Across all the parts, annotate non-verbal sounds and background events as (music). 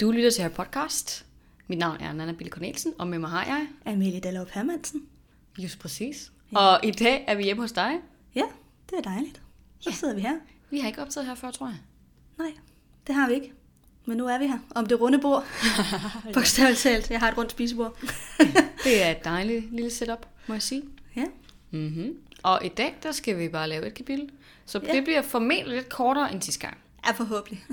Du lytter til her podcast. Mit navn er Nana Bille Cornelsen, og med mig har jeg... Amelie Dallov Hermansen. Just præcis. Ja. Og i dag er vi hjemme hos dig. Ja, det er dejligt. Så Ja. sidder vi her. Vi har ikke optaget her før, tror jeg. Nej, det har vi ikke. Men nu er vi her. Om det runde bord. (laughs) Bogstaveligt talt. Jeg har et rundt spisebord. (laughs) Det er et dejligt lille setup, må jeg sige. ja. Mm-hmm. Og i dag, der skal vi bare lave et kapitel. Så Ja. det bliver formentlig lidt kortere end sidste gang. Ja, forhåbentlig. (laughs)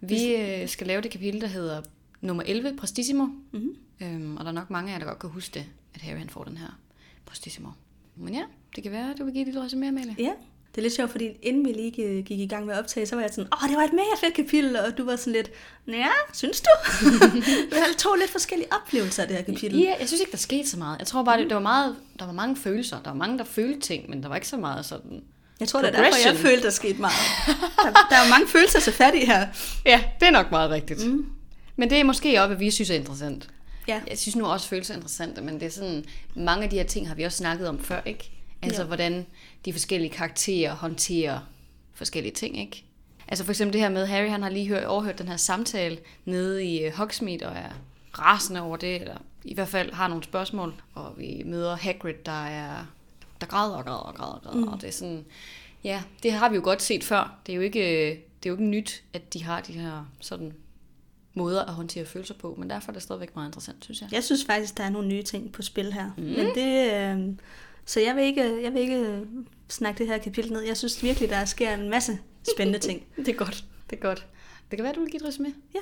Vi øh, skal lave det kapitel, der hedder nummer 11, Prestissimo. Mhm. Øhm, og der er nok mange af jer, der godt kan huske det, at Harry han får den her Prestissimo. Men ja, det kan være, at du vil give et lille resumé, Amalie. ja. Det er lidt sjovt, fordi inden vi lige gik- gik i gang med at optage, så var jeg sådan, åh, det var et mega fedt kapitel, og du var sådan lidt, ja, synes du? (laughs) vi havde to lidt forskellige oplevelser af det her kapitel. Ja, jeg synes ikke, der skete så meget. Jeg tror bare, det, der, var meget, der var mange følelser. Der var mange, der følte ting, men der var ikke så meget sådan... Jeg tror, det er derfor, jeg følte, der skete meget. Der, der er jo mange følelser så fat i her. (laughs) Ja, det er nok meget rigtigt. Mm. Men det er måske også, hvad vi synes er interessant. Ja. Jeg synes nu også, følelser er interessante, men det er sådan, mange af de her ting har vi også snakket om før, ikke? Altså, Ja. hvordan de forskellige karakterer håndterer forskellige ting, ikke? Altså for eksempel det her med, Harry han har lige hørt, overhørt den her samtale nede i øh, Hogsmeade, og er rasende over det, eller i hvert fald har nogle spørgsmål, og vi møder Hagrid, der er der græder og græder og græder og græder, mm. og det er sådan, ja, det har vi jo godt set før. Det er jo ikke, det er jo ikke nyt, at de har de her sådan måder at håndtere følelser på, men derfor er det stadigvæk meget interessant, synes jeg. Jeg synes faktisk, der er nogle nye ting på spil her. Mm. Men det, øh, så jeg vil, ikke, jeg vil ikke øh, snakke det her kapitel ned. Jeg synes virkelig, der sker en masse spændende ting. (laughs) Det er godt. Det er godt. Det kan være, du vil give et resumé. Ja.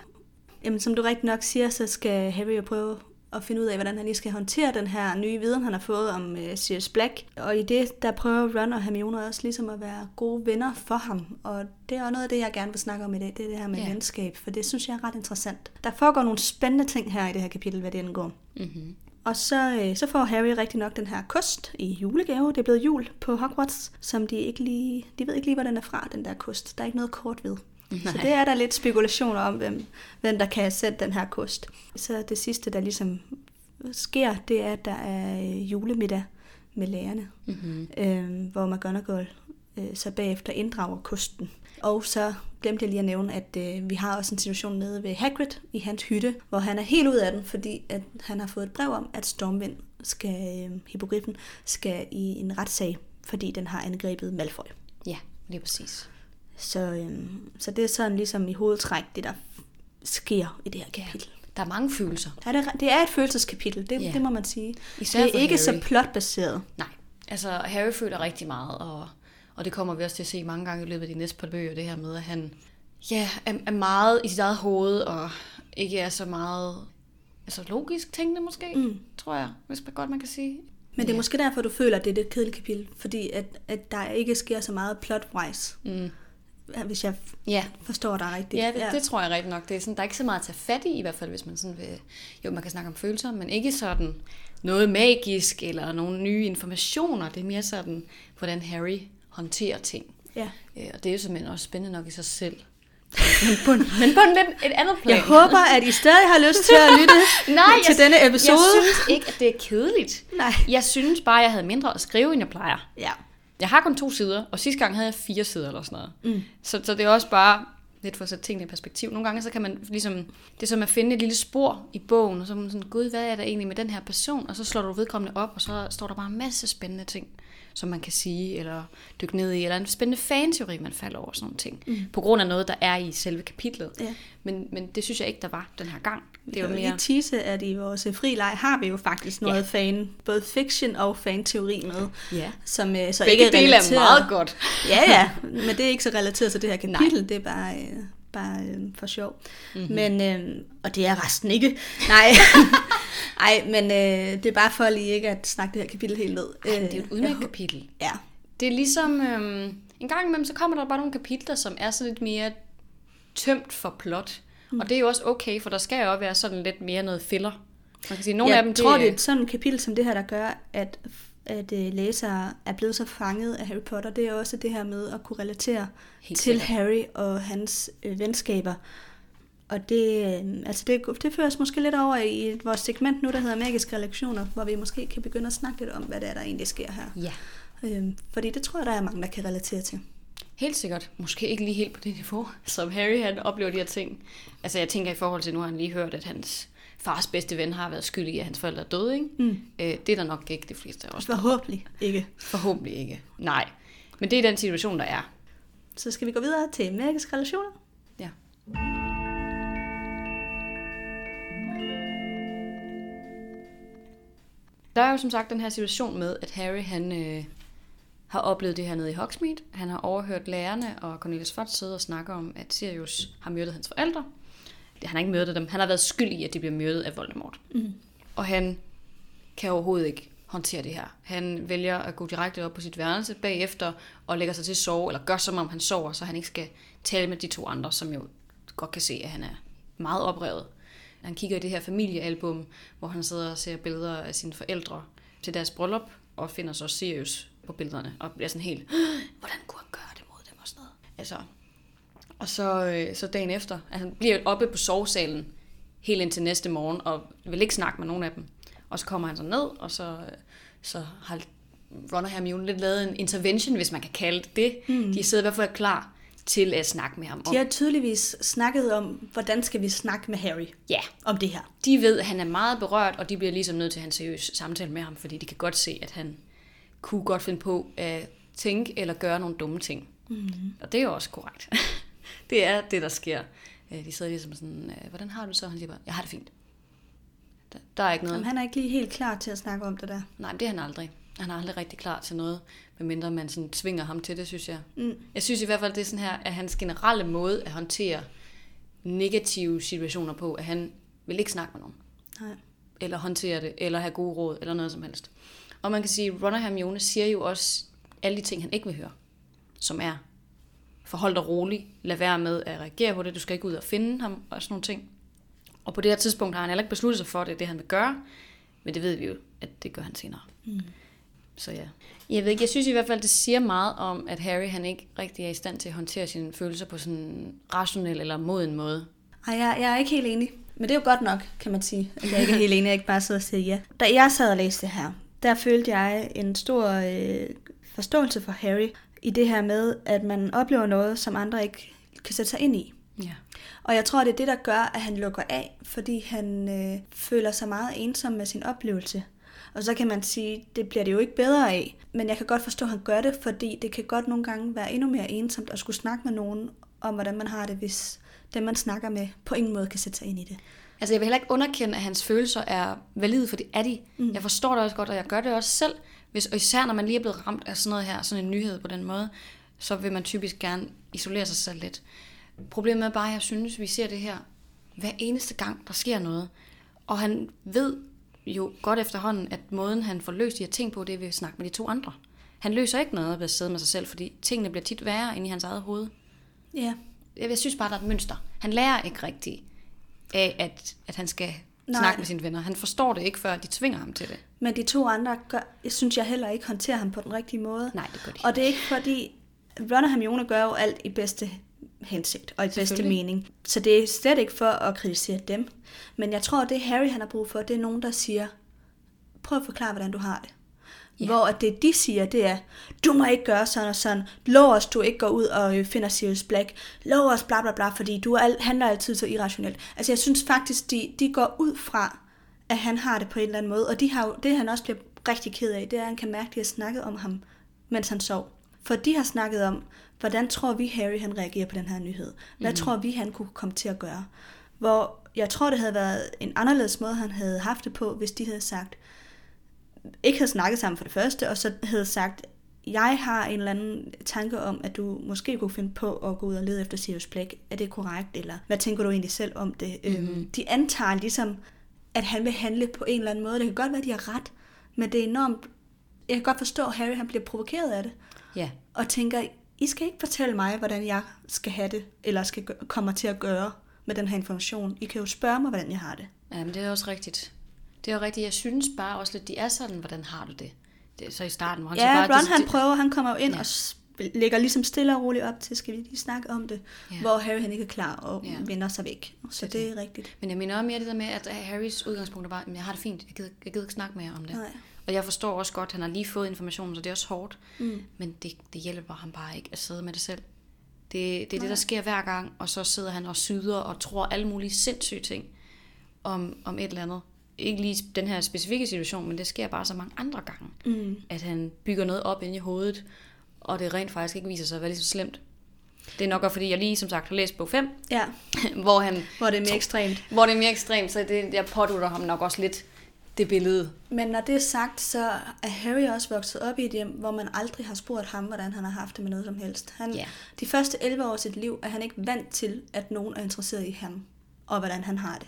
Jamen, som du rigtig nok siger, så skal Harry jo prøve at finde ud af, hvordan han lige skal håndtere den her nye viden, han har fået om uh, Sirius Black. Og i det, der prøver Ron og Hermione også ligesom at være gode venner for ham. Og det er også noget af det, jeg gerne vil snakke om i dag, det er det her med Ja. venskab, for det synes jeg er ret interessant. Der foregår nogle spændende ting her i det her kapitel, hvad det angår. Mm-hmm. Og så, øh, så får Harry rigtig nok den her kost i julegave. Det er blevet jul på Hogwarts, som de ikke lige... De ved ikke lige, hvor den er fra, den der kost. Der er ikke noget kort ved. Nej. Så det er der lidt spekulationer om, hvem, hvem der kan sendt den her kost. Så det sidste, der ligesom sker, det er, at der er øh, julemiddag med lærerne, Mm-hmm. øh, hvor McGonagall øh, så bagefter inddrager kosten. Og så glemte jeg lige at nævne, at øh, vi har også en situation nede ved Hagrid i hans hytte, hvor han er helt ud af den, fordi at han har fået et brev om, at Stormvind skal, øh, hippogriffen skal i en retssag, fordi den har angrebet Malfoy. Ja, lige præcis. Så, øh, så det er sådan ligesom i hovedtræk, det der sker i det her kapitel. Der er mange følelser. Ja. Det, er, det er et følelseskapitel, det, Ja. det må man sige. Især det er ikke Harry. så plotbaseret. Nej, altså Harry føler rigtig meget, og, og det kommer vi også til at se mange gange i løbet af de næste par bøger, det her med, at han ja, er, er meget i sit eget hoved, og ikke er så meget altså logisk tænkende måske, mm. tror jeg, hvis man godt man kan sige. Men det er måske derfor, du føler, at det er det kedelige kapitel, fordi at, at der ikke sker så meget plot-wise, Mm. Hvis jeg Ja, forstår dig rigtigt. Ja, det, det tror jeg rigtig nok. Det er sådan, der er ikke så meget at tage fat i, i hvert fald, hvis man sådan vil... Jo, man kan snakke om følelser, men ikke sådan noget magisk eller nogle nye informationer. Det er mere sådan, hvordan Harry håndterer ting. ja. Øh, Og det er jo simpelthen også spændende nok i sig selv. Men på, en- (laughs) men på en lidt, et andet plan. Jeg håber, at I stadig har lyst til at (laughs) lytte Nej, til jeg, denne episode. Jeg synes ikke, at det er kedeligt. Nej. Jeg synes bare, at jeg havde mindre at skrive, end jeg plejer. Ja. Jeg har kun to sider, og sidste gang havde jeg fire sider eller sådan noget. Mm. Så, så det er også bare lidt for at sætte tingene i perspektiv. Nogle gange så kan man ligesom, det er som at finde et lille spor i bogen, og så er man sådan, gud, hvad er der egentlig med den her person? Og så slår du vedkommende op, og så står der bare en masse spændende ting, som man kan sige, eller dykke ned i, eller en spændende fanteori, man falder over sådan nogle ting. Mm. På grund af noget, der er i selve kapitlet. Ja. Men, men det synes jeg ikke, der var den her gang. Det er er jo mere... tease, at i vores fri leg har vi jo faktisk noget Ja. fan, både fiction og fanteori med, Ja. som øh, så Begge ikke er dele er relateret. meget godt. Ja, ja, (laughs) men det er ikke så relateret til det her kapitel, det er bare, øh, bare øh, for sjov. Mhm. Mm-hmm. Men, øh, og det er resten ikke. Nej, (laughs) Ej, men øh, det er bare for lige ikke at snakke det her kapitel helt ned. Ej, det er jo et Øh, udmærket kapitel. Ja, Det er ligesom, øhm, en gang imellem, så kommer der bare nogle kapitler, som er sådan lidt mere tømt for plot. Mm. Og det er jo også okay, for der skal jo også være sådan lidt mere noget filler. Man kan sige, nogle jeg af dem, tror, det er er- sådan et kapitel som det her, der gør, at, at øh, læsere er blevet så fanget af Harry Potter. Det er også det her med at kunne relatere Helt til sikkert. Harry og hans øh, venskaber. Og det, øh, altså det, det fører os måske lidt over i vores segment nu, der hedder Magiske Relationer, hvor vi måske kan begynde at snakke lidt om, hvad det er, der egentlig sker her. Ja. Øhm, fordi det tror jeg, der er mange, der kan relatere til. Helt sikkert. Måske ikke lige helt på det niveau, (laughs) som Harry han oplever de her ting. Altså jeg tænker i forhold til, nu har han lige hørt, at hans fars bedste ven har været skyldig i, at hans forældre er døde, ikke? Mm. Øh, det er der nok ikke de fleste af os. Forhåbentlig ikke. Forhåbentlig ikke. Nej. Men det er den situation, der er. Så skal vi gå videre til magiske relationer. Ja. Der er jo som sagt den her situation med, at Harry han øh, har oplevet det her nede i Hogsmeade. Han har overhørt lærerne og Cornelius Fudge sidde og snakke om, at Sirius har myrdet hans forældre. Han har ikke myrdet dem. Han har været skyld i, at de bliver myrdet af Voldemort. Mm. Og han kan overhovedet ikke håndtere det her. Han vælger at gå direkte op på sit værelse bagefter og lægger sig til at sove, eller gør som om han sover, så han ikke skal tale med de to andre, som jo godt kan se, at han er meget oprevet. Han kigger i det her familiealbum, hvor han sidder og ser billeder af sine forældre til deres bryllup, og finder så Sirius på billederne, og bliver sådan helt, hvordan kunne han gøre det mod dem og sådan noget. Altså, og så, øh, så dagen efter, at han bliver oppe på sovesalen helt indtil næste morgen, og vil ikke snakke med nogen af dem. Og så kommer han så ned, og så, øh, så har Ron og Hermione lidt lavet en intervention, hvis man kan kalde det det. Mm. De sidder i hvert fald klar til at snakke med ham om. De har tydeligvis snakket om, hvordan skal vi snakke med Harry Ja, om det her. de ved, at han er meget berørt, og de bliver ligesom nødt til at have en seriøs samtale med ham, fordi de kan godt se, at han kunne godt finde på at tænke eller gøre nogle dumme ting. Mm-hmm. Og det er jo også korrekt. (laughs) det er det, der sker. Øh, De sidder ligesom sådan, øh, hvordan har du så? Han siger bare, jeg har det fint. Der, der er ikke noget. Jamen, han er ikke lige helt klar til at snakke om det der. Nej, men det er han aldrig. Han er aldrig rigtig klar til noget, medmindre man sådan tvinger ham til det, synes jeg. Mm. Jeg synes i hvert fald, det er sådan her, at hans generelle måde at håndtere negative situationer på, at han vil ikke snakke med nogen. Nej. Eller håndtere det, eller have gode råd, eller noget som helst. Og man kan sige, at Ron og Hermione siger jo også alle de ting, han ikke vil høre. Som er, forhold dig rolig, lad være med at reagere på det, du skal ikke ud og finde ham, og sådan nogle ting. Og på det her tidspunkt har han heller ikke besluttet sig for, at det er det, han vil gøre. Men det ved vi jo, at det gør han senere. Mm. Så ja. Jeg ved ikke, jeg synes i hvert fald, det siger meget om, at Harry han ikke rigtig er i stand til at håndtere sine følelser på sådan en rationel eller moden måde. Ej, jeg, jeg er ikke helt enig. Men det er jo godt nok, kan man sige, at jeg ikke er (laughs) helt enig, at jeg ikke bare sidder og siger ja. Da jeg sad og læste det her, der følte jeg en stor øh, forståelse for Harry i det her med, at man oplever noget, som andre ikke kan sætte sig ind i. Ja. Og jeg tror, det er det, der gør, at han lukker af, fordi han øh, føler sig meget ensom med sin oplevelse. Og så kan man sige, det bliver det jo ikke bedre af. Men jeg kan godt forstå, at han gør det, fordi det kan godt nogle gange være endnu mere ensomt at skulle snakke med nogen om, hvordan man har det, hvis dem, man snakker med, på ingen måde kan sætte sig ind i det. Altså jeg vil heller ikke underkende, at hans følelser er valide, for det er de. Mm. Jeg forstår det også godt, og jeg gør det også selv. Hvis, og især når man lige er blevet ramt af sådan noget her, sådan en nyhed på den måde, så vil man typisk gerne isolere sig selv lidt. Problemet er bare, at jeg synes, vi ser det her hver eneste gang, der sker noget. Og han ved jo godt efterhånden, at måden, han får løst de her ting på, det er ved at snakke med de to andre. Han løser ikke noget ved at sidde med sig selv, fordi tingene bliver tit værre inde i hans eget hoved. Ja, Jeg jeg synes bare, der er et mønster. Han lærer ikke rigtigt af, at, at han skal Nej. Snakke med sine venner. Han forstår det ikke, før de tvinger ham til det. men de to andre, gør, jeg synes jeg heller ikke håndterer ham på den rigtige måde. Nej, det gør de Og det er ikke fordi, Ron og Hermione gør jo alt i bedste hensigt og i bedste mening. Så det er slet ikke for at kritisere dem. Men jeg tror, at det Harry han har brug for, det er nogen, der siger, prøv at forklare, hvordan du har det. Ja. Hvor at det de siger, det er, du må ikke gøre sådan og sådan. Lov os, du ikke går ud og øh, finder Sirius Black. Lov os, bla bla bla, fordi du al- handler altid så irrationelt. Altså jeg synes faktisk, de, de går ud fra, at han har det på en eller anden måde. Og de har jo, det han også bliver rigtig ked af, det er, at han kan mærke, at de har snakket om ham, mens han sov. For de har snakket om, hvordan tror vi, Harry han reagerer på den her nyhed? Hvad mm. tror vi, han kunne komme til at gøre? Hvor jeg tror, det havde været en anderledes måde, han havde haft det på, hvis de havde sagt, ikke havde snakket sammen for det første, og så havde sagt, jeg har en eller anden tanke om, at du måske kunne finde på at gå ud og lede efter Sirius Black. Er det korrekt, eller hvad tænker du egentlig selv om det? Mm-hmm. Øhm, de antager ligesom, at han vil handle på en eller anden måde. Det kan godt være, at de har ret, men det er enormt... Jeg kan godt forstå, at Harry han bliver provokeret af det, Ja. og tænker, I skal ikke fortælle mig, hvordan jeg skal have det, eller skal gø- kommer til at gøre med den her information. I kan jo spørge mig, hvordan jeg har det. ja, men det er også rigtigt. Det er jo rigtigt. Jeg synes bare også lidt, de er sådan, hvordan har du det? Det så i starten, hvor han så Ja, bare... Ron han prøver, han kommer jo ind Ja. og lægger ligesom stille og roligt op til, skal vi lige snakke om det, Ja. hvor Harry han ikke er klar og Ja. vender sig væk. Så Det det, er rigtigt. Men jeg mener også mere det der med, at Harrys udgangspunkt er bare, "Men jeg har det fint, jeg gider, jeg gider ikke snakke mere om det. Nej. Og jeg forstår også godt, at han har lige fået informationen, så det er også hårdt. Mm. Men det, det hjælper ham bare ikke at sidde med det selv. Det, det er det, der sker hver gang, og så sidder han og syder og tror alle mulige sindssyge ting om, om et eller andet. Ikke lige den her specifikke situation, men det sker bare så mange andre gange. Mm. At han bygger noget op inde i hovedet, og det rent faktisk ikke viser sig at være lige så slemt. Det er nok også, fordi jeg lige som sagt har læst bog 5, Ja, (laughs) hvor, han, hvor det er mere ekstremt. hvor det er mere ekstremt, så det, jeg pådutter ham nok også lidt det billede. Men når det er sagt, så er Harry også vokset op i et hjem, hvor man aldrig har spurgt ham, hvordan han har haft det med noget som helst. Han, Ja. De første 11 år af sit liv er han ikke vant til, at nogen er interesseret i ham, og hvordan han har det.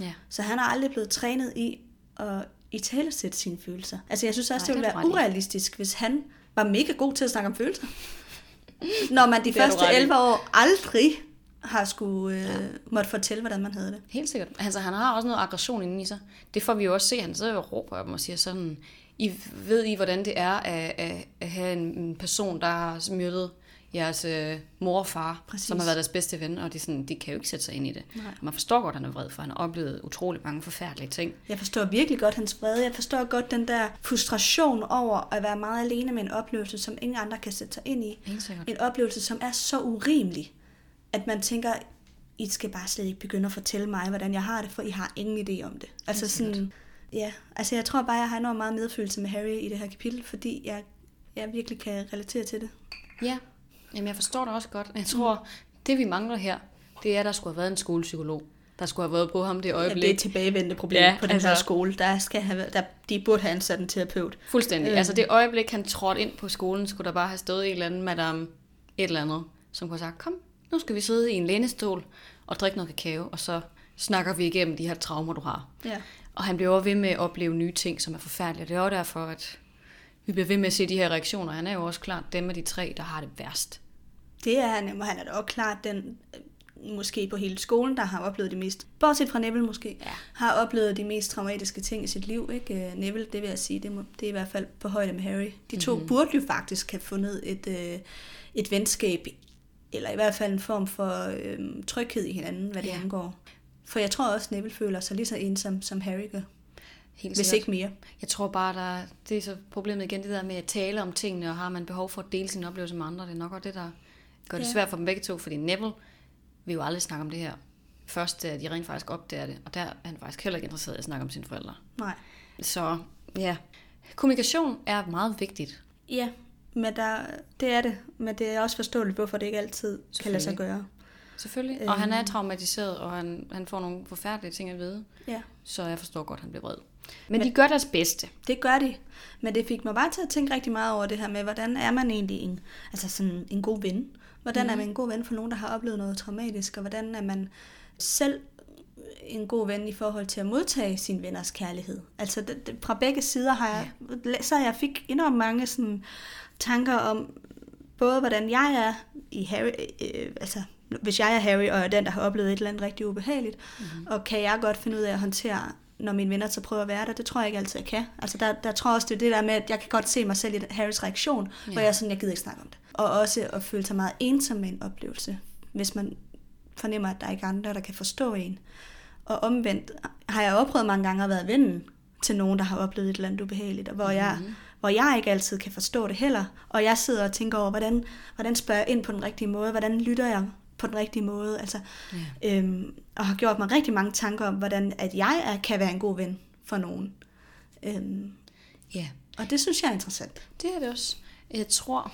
Ja. Så han er aldrig blevet trænet i at i tale sætte sine følelser. Altså jeg synes også, Nej, det ville det har være i. urealistisk, hvis han var mega god til at snakke om følelser. (laughs) Når man de har første ret i. 11 år aldrig har skulle øh, måtte fortælle, hvordan man havde det. Helt sikkert. Altså, han har også noget aggression inde i sig. Det får vi jo også se. Han sidder og råber op og siger sådan, I ved I, hvordan det er at, at, at have en, en person, der har myrdet jeres øh, mor og far, Præcis. som har været deres bedste ven, og de, sådan, de kan jo ikke sætte sig ind i det. Nej. Og man forstår godt, at han er vred, for han har oplevet utrolig mange forfærdelige ting. Jeg forstår virkelig godt hans vrede. Jeg forstår godt den der frustration over at være meget alene med en oplevelse, som ingen andre kan sætte sig ind i. En oplevelse, som er så urimelig, at man tænker, I skal bare slet ikke begynde at fortælle mig, hvordan jeg har det, for I har ingen idé om det. Altså sådan, ja, altså jeg tror bare, jeg har enormt meget medfølelse med Harry i det her kapitel, fordi jeg, jeg virkelig kan relatere til det. Ja, Jamen, jeg forstår det også godt. Jeg tror, mm. det vi mangler her, det er, at der skulle have været en skolepsykolog. Der skulle have været på ham det Ja, øjeblik. det er et tilbagevendende problem Ja, ja, på den altså, her skole. Der skal have, der, de burde have ansat en terapeut. Fuldstændig. Øh. Altså det øjeblik, han trådte ind på skolen, skulle der bare have stået en eller anden madame, et eller andet, som kunne have sagt, kom, nu skal vi sidde i en lænestol og drikke noget kakao, og så snakker vi igennem de her traumer, du har. Ja. Og han bliver også ved med at opleve nye ting, som er forfærdelige. Det er også derfor, at vi bliver ved med at se de her reaktioner. Han er jo også klart dem af de tre, der har det værst. Det er han, og han er da også klart den, øh, måske på hele skolen, der har oplevet det mest, bortset fra Neville måske, Ja. har oplevet de mest traumatiske ting i sit liv. Ikke? Øh, Neville, det vil jeg sige, det, må, det er i hvert fald på højde med Harry. De to mm-hmm. burde jo faktisk have fundet et, øh, et venskab, eller i hvert fald en form for øh, tryghed i hinanden, hvad det Ja. angår. For jeg tror også, Neville føler sig lige så ensom, som Harry gør, Helt hvis ikke mere. Jeg tror bare, der, det er så problemet igen, det der med at tale om tingene, og har man behov for at dele sine oplevelser med andre, det er nok også det, der gør det Ja. svært for dem begge to, fordi Neville vil jo aldrig snakke om det her. Først da de rent faktisk opdager det, og der er han faktisk heller ikke interesseret i at snakke om sine forældre. Nej. Så ja, kommunikation er meget vigtigt. Ja, men der, det er det. Men det er også forståeligt, hvorfor det ikke altid kan lade sig gøre. Selvfølgelig. Og han er traumatiseret, og han, han får nogle forfærdelige ting at vide. Ja. Så jeg forstår godt, at han bliver vred. Men, Men de gør deres bedste. Det gør de. Men det fik mig bare til at tænke rigtig meget over det her med, hvordan er man egentlig en, altså sådan en god ven? Hvordan er man en god ven for nogen, der har oplevet noget traumatisk? Og hvordan er man selv en god ven i forhold til at modtage sin venners kærlighed? Altså det, det, fra begge sider har jeg, ja. så jeg fik enormt mange sådan, tanker om, både hvordan jeg er i Harry, øh, altså hvis jeg er Harry og er den, der har oplevet et eller andet rigtig ubehageligt, mm-hmm. og kan jeg godt finde ud af at håndtere, når mine venner så prøver at være der, det tror jeg ikke altid, jeg kan. Altså der, der tror jeg også, det er det der med, at jeg kan godt se mig selv i Harrys reaktion, ja. hvor jeg er sådan, jeg gider ikke snakke om det. Og også at føle sig meget ensom med en oplevelse, hvis man fornemmer, at der er ikke andre, der kan forstå en. Og omvendt har jeg opprøvet mange gange at være vennen til nogen, der har oplevet et eller andet ubehageligt, og hvor jeg, mm-hmm. hvor jeg ikke altid kan forstå det heller. Og jeg sidder og tænker over, hvordan, hvordan spørger jeg ind på den rigtige måde, hvordan lytter jeg på den rigtige måde, altså, Ja. øhm, og har gjort mig rigtig mange tanker om, hvordan at jeg er, kan være en god ven for nogen. Øhm, Ja, og det synes jeg er interessant. det er det også. Jeg tror,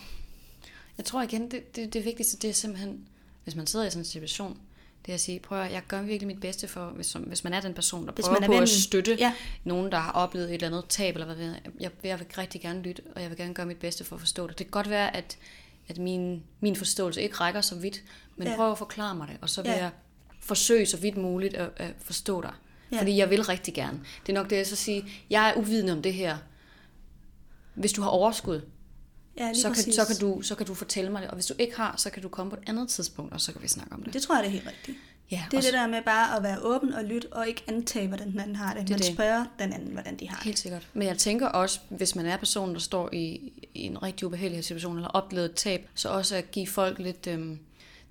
jeg tror igen, det, det, det vigtigste, det er simpelthen, hvis man sidder i sådan en situation, det er at sige, prøv at, jeg gør virkelig mit bedste for, hvis, hvis man er den person, der Hvis prøver man er på vennen. at støtte Ja. nogen, der har oplevet et eller andet tab, eller hvad ved jeg, jeg, jeg vil rigtig gerne lytte, og jeg vil gerne gøre mit bedste for at forstå det. Det kan godt være, at, at min, min forståelse ikke rækker så vidt, men Ja. prøv at forklare mig det, og så vil Ja. jeg forsøge så vidt muligt at, at forstå dig. Ja. Fordi jeg vil rigtig gerne. Det er nok det, jeg så sige, jeg er uvidende om det her. Hvis du har overskud, Ja, så kan, præcis. så, kan du, så kan du fortælle mig det. Og hvis du ikke har, så kan du komme på et andet tidspunkt, og så kan vi snakke om det. Det tror jeg, det er helt rigtigt. Ja, Det er det der med bare at være åben og lytte, og ikke antage, hvordan den anden har det. Det Man det. spørger den anden, hvordan de har det. Helt sikkert. Men jeg tænker også, hvis man er personen, der står i, i en rigtig ubehagelig situation, eller oplevet et tab, så også at give folk lidt um,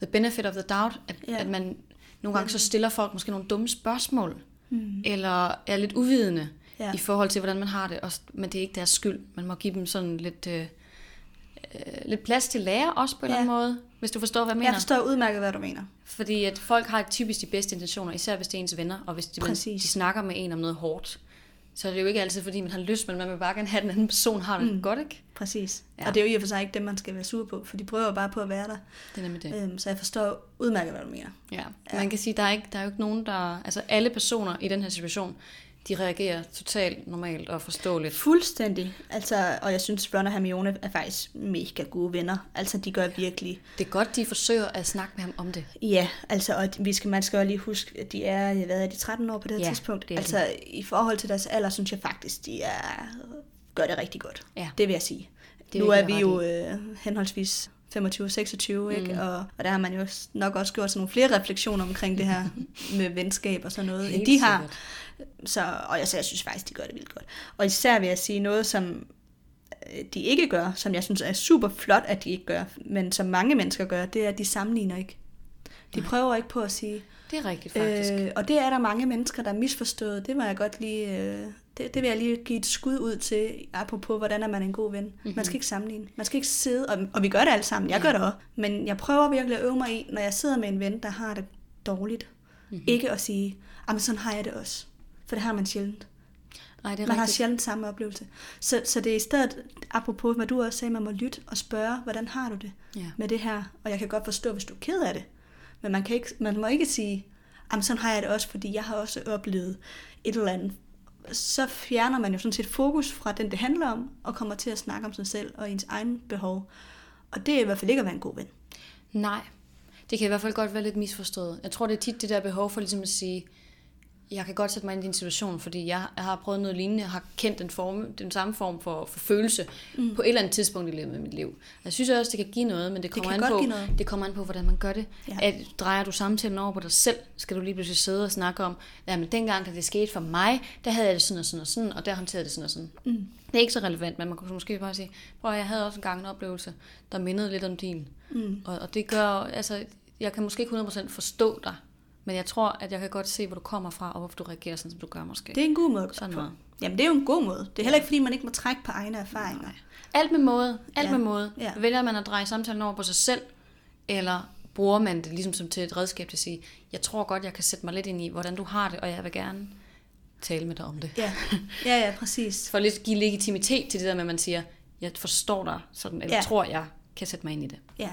the benefit of the doubt, at, ja. at man nogle gange så stiller folk måske nogle dumme spørgsmål, mm. eller er lidt uvidende, Ja. i forhold til, hvordan man har det. Og, men det er ikke deres skyld. Man må give dem sådan lidt, øh, øh, lidt plads til lære også på en Ja. eller anden måde, hvis du forstår, hvad jeg mener. Jeg forstår udmærket, hvad du mener. Fordi at folk har typisk de bedste intentioner, især hvis det er ens venner, og hvis de, man, de snakker med en om noget hårdt. Så er det jo ikke altid, fordi man har lyst, men man vil bare gerne have, at den anden person har det mm. godt, ikke? Præcis. Ja. Ja. Og det er jo i og for sig ikke dem, man skal være sur på, for de prøver bare på at være der. Det er nemlig det. Øhm, så jeg forstår udmærket, hvad du mener. Ja. Man kan sige, der er, ikke, der er jo ikke nogen, der... Altså alle personer i den her situation, de reagerer totalt normalt og forståeligt. Fuldstændig. Altså, og jeg synes, Ron og Hermione er faktisk mega gode venner. Altså, de gør virkelig... Det er godt, de forsøger at snakke med ham om det. Ja, altså, og vi skal, man skal jo lige huske, at de er, hvad er de, 13 år på det her Ja, tidspunkt. det altså, i forhold til deres alder, synes jeg faktisk, de er, gør det rigtig godt. Ja. Det vil jeg sige. Det Det nu er vi jo øh, henholdsvis 25 og 26, ikke? Mm. Og, og der har man jo nok også gjort sådan nogle flere refleksioner omkring det her (laughs) med venskab og sådan noget, end Helt de har. sikkert. Så, og jeg, så jeg synes faktisk, de gør det vildt godt. Og især vil jeg sige noget, som øh, de ikke gør, som jeg synes er super flot, at de ikke gør, men som mange mennesker gør, det er, at de sammenligner ikke. De prøver ikke på at sige, Det er rigtigt, faktisk. øh, og det er der mange mennesker, der er misforstået. Det må jeg godt lige, øh, det, det vil jeg lige give et skud ud til, apropos, hvordan er man en god ven. Mm-hmm. Man skal ikke sammenligne. Man skal ikke sidde, og, og vi gør det alle sammen, jeg gør det også, men jeg prøver virkelig at øve mig i, når jeg sidder med en ven, der har det dårligt, mm-hmm. ikke at sige, men sådan har jeg det også. For det har man sjældent. Nej, det er Man har rigtigt. sjældent samme oplevelse. Så, så det er i stedet, apropos hvad du også sagde, man må lytte og spørge, hvordan har du det Ja. med det her? Og jeg kan godt forstå, hvis du er ked af det. Men man, kan ikke, man må ikke sige, jamen sådan har jeg det også, fordi jeg har også oplevet et eller andet. Så fjerner man jo sådan set fokus fra den, det handler om, og kommer til at snakke om sig selv og ens egen behov. Og det er i hvert fald ikke at være en god ven. Nej, det kan i hvert fald godt være lidt misforstået. Jeg tror, det er tit det der behov for ligesom at sige, jeg kan godt sætte mig ind i din situation, fordi jeg har prøvet noget lignende, jeg har kendt den, form, den samme form for, for følelse mm. på et eller andet tidspunkt i livet med mit liv. Jeg synes også, det kan give noget, men det kommer, kan an på, det kommer an på, hvordan man gør det. Ja. At, drejer du samtalen over på dig selv, skal du lige pludselig sidde og snakke om, ja, men dengang, da det skete for mig, der havde jeg det sådan og sådan og sådan, og der håndterede det sådan og sådan. Mm. Det er ikke så relevant, men man kunne måske bare sige, prøv at jeg havde også engang en oplevelse, der mindede lidt om din. Mm. Og, og det gør, altså, jeg kan måske ikke 100% forstå dig, men jeg tror, at jeg kan godt se, hvor du kommer fra, og hvorfor du reagerer sådan, som du gør måske. Det er en god måde Sådan noget. Jamen, det er jo en god måde. Det er heller ikke, fordi man ikke må trække på egne erfaringer. Nej. Alt med måde. Alt Ja. med måde. Ja. Vælger man at dreje samtalen over på sig selv, eller bruger man det ligesom som til et redskab til at sige, jeg tror godt, jeg kan sætte mig lidt ind i, hvordan du har det, og jeg vil gerne tale med dig om det. Ja, ja, ja præcis. For at lidt give legitimitet til det der med, at man siger, jeg forstår dig sådan, eller ja. tror, jeg kan sætte mig ind i det. Ja.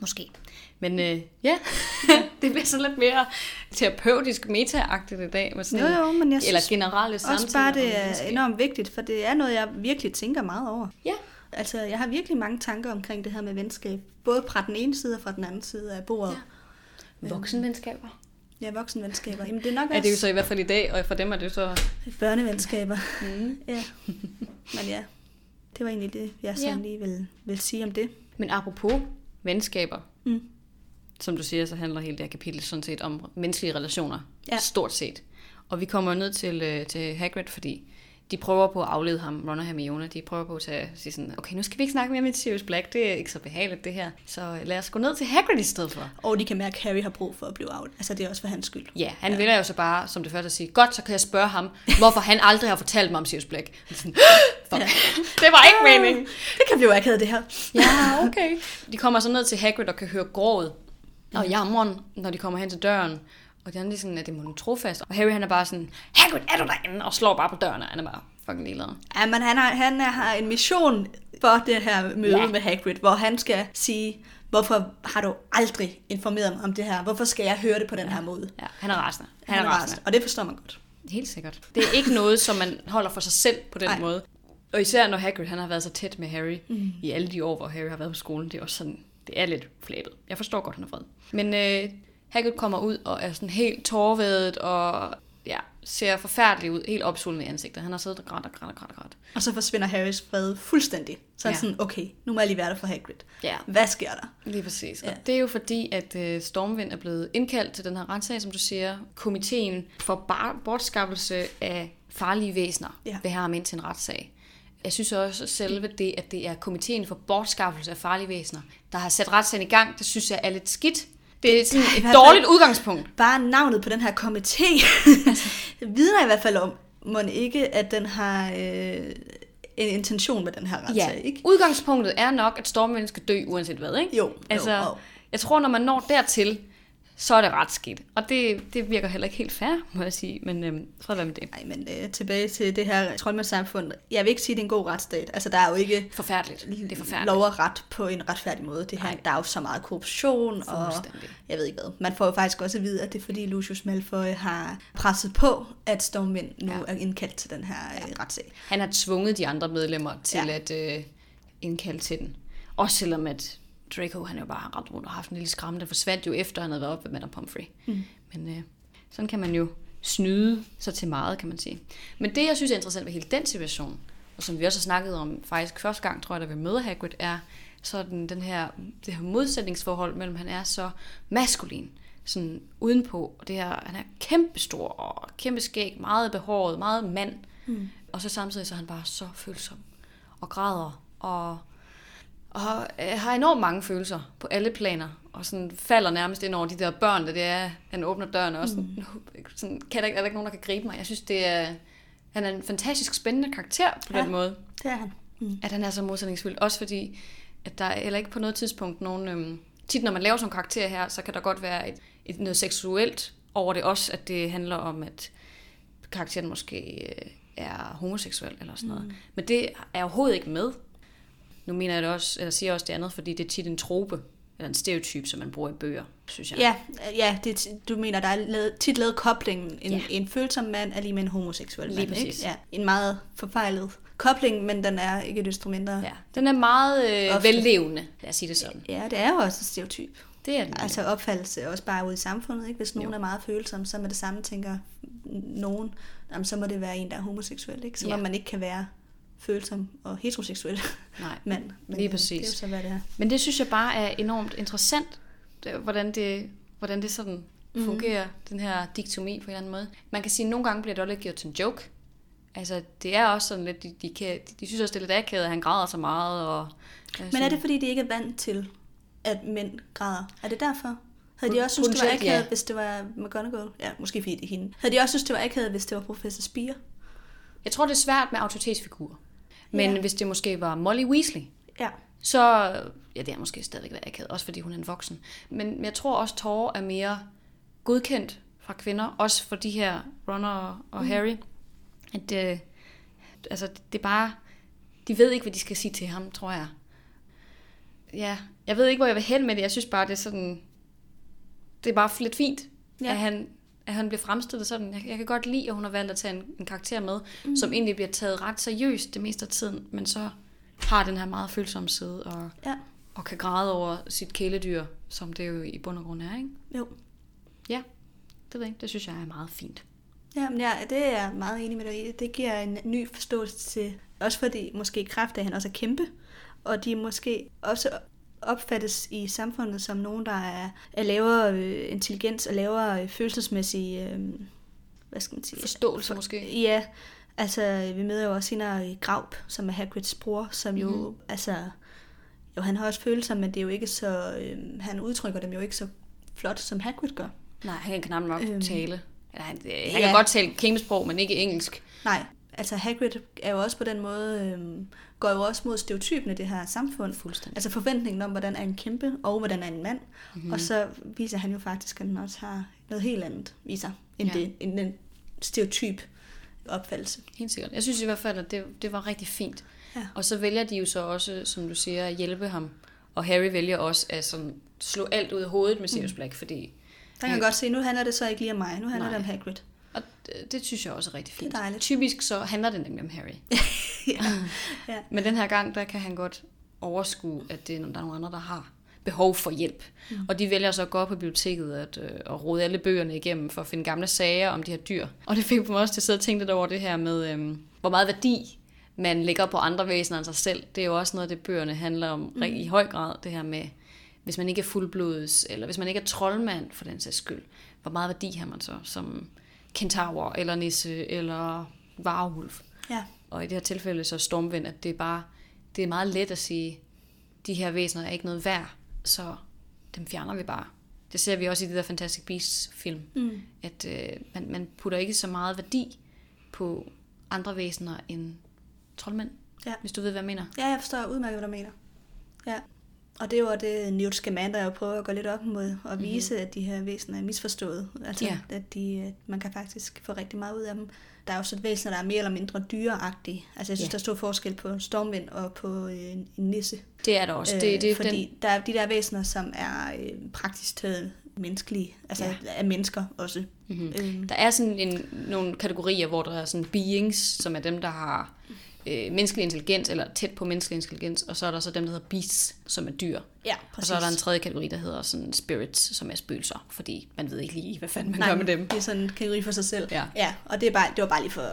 Måske. Men øh, ja, (laughs) det bliver sådan lidt mere terapeutisk meta-agtigt i dag. Med sådan, Jo, jo, men jeg Eller synes generelle samtaler. Også bare, det er enormt vigtigt, for det er noget, jeg virkelig tænker meget over. Ja, Altså, jeg har virkelig mange tanker omkring det her med venskab. Både fra den ene side og fra den anden side af bordet. ja. voksenvenskaber. Ja, voksenvenskaber. Jamen, det er nok Ja, det er jo også så i hvert fald i dag, og for dem er det så... børnevenskaber. (laughs) Mm. Ja. Men ja, det var egentlig det, jeg sådan Ja. lige vil, vil sige om det. Men apropos venskaber, Mm. Som du siger, så handler hele det her kapitel sådan set om menneskelige relationer. Ja. Stort set. Og vi kommer ned til, øh, til Hagrid, fordi de prøver på at aflede ham, Ron og Hermione. De prøver på at tage- sige sådan, okay, nu skal vi ikke snakke mere med Sirius Black. Det er ikke så behageligt, det her. Så øh, lad os gå ned til Hagrid i stedet for. Og de kan mærke, at Harry har brug for at blive out. Altså, det er også for hans skyld. Ja, han ja. vælger jo så bare, som det første at sige, godt, så kan jeg spørge ham, hvorfor han aldrig har fortalt mig om Sirius Black. Sådan, Fuck, (laughs) det var ikke meningen. Det kan blive akavet, det her. Ja, okay. De kommer så ned til Hagrid og kan høre grådet og jammeren, når de kommer hen til døren. Og det er lige sådan, at det må trofast. Og Harry han er bare sådan, Hagrid, er du derinde? Og slår bare på døren, og han er bare fucking ligeglad. Ja, men han har, han har en mission for det her møde Ja. med Hagrid, hvor han skal sige, hvorfor har du aldrig informeret mig om det her? Hvorfor skal jeg høre det på den ja. her måde? Ja, han er rasende. Han, Han er er rasende. rasende, og det forstår man godt. Helt sikkert. Det er ikke noget, som man holder for sig selv på den Nej. måde. Og især når Hagrid han har været så tæt med Harry mm. i alle de år, hvor Harry har været på skolen, det er også sådan, det er lidt flabet. Jeg forstår godt, han er vred. Men øh, Hagrid kommer ud og er sådan helt tårvedet og ja, ser forfærdelig ud, helt opsulmet i ansigtet. Han har siddet og grædt og grædt og grædt og grædt. Og så forsvinder Harrys fred fuldstændig. Så er Ja. sådan, okay, nu må jeg lige være der for Hagrid. Ja. Hvad sker der? Lige præcis. Ja. Og det er jo fordi, at øh, Stormvind er blevet indkaldt til den her retssag, som du siger. Komiteen for bortskaffelse af farlige væsener Ja. vil have ham ind til en retssag. Jeg synes også at selve det, at det er komiteen for bortskaffelse af farlige væsener, der har sat retssagen i gang, det synes jeg er lidt skidt. Det er sådan et dårligt udgangspunkt. Bare navnet på den her komité vidner i hvert fald om, må ikke, at den har øh, en intention med den her retssag, Ja, ikke? udgangspunktet er nok, at stormvinden skal dø, uanset hvad, ikke? Jo, Altså, jo. jeg tror, når man når dertil, så er det ret skidt. Og det, det virker heller ikke helt fair, må jeg sige. Men øhm, fred være med det. Nej, men øh, tilbage til det her troldmandssamfund. Jeg vil ikke sige, at det er en god retsstat. Altså, der er jo ikke Forfærdeligt. Det er forfærdeligt. lov og ret på en retfærdig måde. Det her, der er jo så meget korruption, og jeg ved ikke hvad. Man får jo faktisk også at vide, at det er fordi Lucius Malfoy har presset på, at Stormvind nu Ja. ja. er indkaldt til den her ja. retssag. Han har tvunget de andre medlemmer til Ja. at øh, indkalde til den. Også selvom at Draco, han jo bare har rendt rundt og haft en lille skræmme, der forsvandt jo efter, han havde været oppe ved Madame Pomfrey. Mm. Men øh, sådan kan man jo snyde sig til meget, kan man sige. Men det, jeg synes er interessant ved hele den situation, og som vi også har snakket om faktisk første gang, tror jeg, da vi møder Hagrid, er sådan den her, det her modsætningsforhold mellem, han er så maskulin, sådan udenpå, og det her, han er kæmpestor og kæmpe skæg, meget behåret, meget mand, mm. og så samtidig så er han bare så følsom og græder og og øh, har enormt mange følelser på alle planer, og sådan falder nærmest ind over de der børn, der det er, han åbner døren, og sådan, mm. sådan kan der, er der ikke nogen, der kan gribe mig. Jeg synes, det er, han er en fantastisk spændende karakter på ja. Ja. den måde, Det er han. Mm. at han er så modsætningsfyldt. Også fordi, at der er heller ikke på noget tidspunkt nogen... Øhm, tit når man laver sådan en karakter her, så kan der godt være et, et noget seksuelt over det også, at det handler om, at karakteren måske øh, er homoseksuel eller sådan noget. Mm. Men det er overhovedet ikke med. Nu mener jeg det også, eller siger også det andet, fordi det er tit en trope, eller en stereotyp, som man bruger i bøger, synes jeg. Ja, ja det, du mener, der er lavet, tit lavet koblingen. En, Ja. en følsom mand er lige med en homoseksuel Lige mand. præcis. Ikke? Ja, en meget forfejlet kobling, men den er ikke desto mindre. ja. Den er meget øh, Ofte. vellevende, lad os sige det sådan. ja, det er jo også en stereotyp. Det er den. Altså opfattelse også bare ude i samfundet. Ikke? Hvis nogen Jo. er meget følsom, så med det samme tænker nogen, jamen, så må det være en, der er homoseksuel. Ikke? Så ja. man ikke kan være følsom og heteroseksuel Nej. (laughs) mand. Men Lige øh, præcis. Det er jo så, hvad det er. Men det synes jeg bare er enormt interessant, det- hvordan det, hvordan det sådan fungerer, mm. den her diktomi på en eller anden måde. Man kan sige, at nogle gange bliver det også lidt gjort til en joke. Altså, det er også sådan lidt, de, de, kan, de synes også, det er lidt akavet, at han græder så meget. Og, Men er det fordi, de ikke er vant til, at mænd græder? Er det derfor? Havde de også synes, det var akavet, ja. hvis det var McGonagall? Ja, måske fordi det er hende. Havde de også synes, det var akavet, hvis det var professor Spire? Jeg tror, det er svært med autoritetsfigurer. Men Ja. hvis det måske var Molly Weasley, Ja. så ja, det er måske stadigvæk været akavet, også fordi hun er en voksen. Men, jeg tror også, Tore er mere godkendt fra kvinder, også for de her Ron og, og mm. Harry. At øh, altså, det er bare, de ved ikke, hvad de skal sige til ham, tror jeg. Ja, jeg ved ikke, hvor jeg vil hen med det. Jeg synes bare, det er sådan, det er bare lidt fint. Ja. at, han, at han bliver fremstillet sådan. Jeg, jeg kan godt lide, at hun har valgt at tage en, en karakter med, mm. som egentlig bliver taget ret seriøst det meste af tiden, men så har den her meget følsomme side, og, Ja. og kan græde over sit kæledyr, som det jo i bund og grund er, ikke? Jo. Ja, det ved jeg ikke. Det synes jeg er meget fint. Ja, men ja, det er jeg meget enig med dig i. Det giver en ny forståelse til, også fordi måske af, at han også er kæmpe, og de måske også opfattes i samfundet som nogen, der er, er lavere øh, intelligens og lavere øh, følelsesmæssig, øh, hvad skal man sige? Forståelse måske. Ja, altså vi møder jo også senere Graup, som er Hagrids bror, som jo, mm. altså, jo han har også følelser, men det er jo ikke så, øh, han udtrykker dem jo ikke så flot, som Hagrid gør. Nej, han kan knap nok øhm, tale. Eller, han, han ja. kan godt tale kæmpesprog, men ikke engelsk. Nej, altså Hagrid er jo også på den måde, øh, går jo også mod stereotypen i det her samfund. Fuldstændig. Altså forventningen om, hvordan er en kæmpe, og hvordan er en mand. Mhm. Mm-hmm. Og så viser han jo faktisk, at han også har noget helt andet i sig, end, Ja. det, end den stereotyp opfattelse. Helt sikkert. Jeg synes i hvert fald, at det, det var rigtig fint. Ja. Og så vælger de jo så også, som du siger, at hjælpe ham. Og Harry vælger også at sådan slå alt ud af hovedet med Sirius Black, fordi... Der kan man godt se, nu handler det så ikke lige om mig, nu handler Nej. det om Hagrid. Det, det synes jeg også er rigtig fint. Det er dejligt. Typisk så handler det nemlig om Harry. (laughs) ja. ja. Men den her gang, der kan han godt overskue, at det er, der er nogle andre, der har behov for hjælp. Mm. Og de vælger så at gå op på biblioteket at, øh, og rode alle bøgerne igennem for at finde gamle sager om de her dyr. Og det fik mig også til at sidde og tænke lidt over det her med, øh, hvor meget værdi man lægger på andre væsener end sig selv. Det er jo også noget det, bøgerne handler om mm. i høj grad. Det her med, hvis man ikke er fuldblods, eller hvis man ikke er troldmand for den sags skyld, hvor meget værdi har man så som kentaur, eller nisse, eller varulv. ja. Og i det her tilfælde så stormvind, at det er bare, det er meget let at sige, de her væsener er ikke noget værd, så dem fjerner vi bare. Det ser vi også i det der Fantastic Beasts film, Mm. at øh, man, man putter ikke så meget værdi på andre væsener end troldmænd. Ja. Hvis du ved, hvad jeg mener. Ja, jeg forstår udmærket, hvad du mener. Ja. Og det var det, Newt Scamander jo prøver at gå lidt op mod, og vise, mm-hmm. at de her væsener er misforstået. Altså, Ja. at de, at man kan faktisk få rigtig meget ud af dem. Der er jo så væsener, der er mere eller mindre dyreagtige. Altså, jeg synes, Ja. der er stor forskel på en stormvind og på øh, en nisse. Det er der også. Øh, det, det, fordi den, der er de der væsener, som er øh, praktisk taget menneskelige. Altså, Ja. er mennesker også. Mhm. Øhm, Der er sådan en, nogle kategorier, hvor der er sådan beings, som er dem, der har øh, menneskelig intelligens, eller tæt på menneskelig intelligens, og så er der så dem, der hedder beasts, som er dyr. ja, Og præcis. så er der en tredje kategori, der hedder sådan spirits, som er spøgelser, fordi man ved ikke lige, hvad fanden man Nej, gør med dem. det er sådan en kategori for sig selv. Ja. ja og det, er bare, det var bare lige for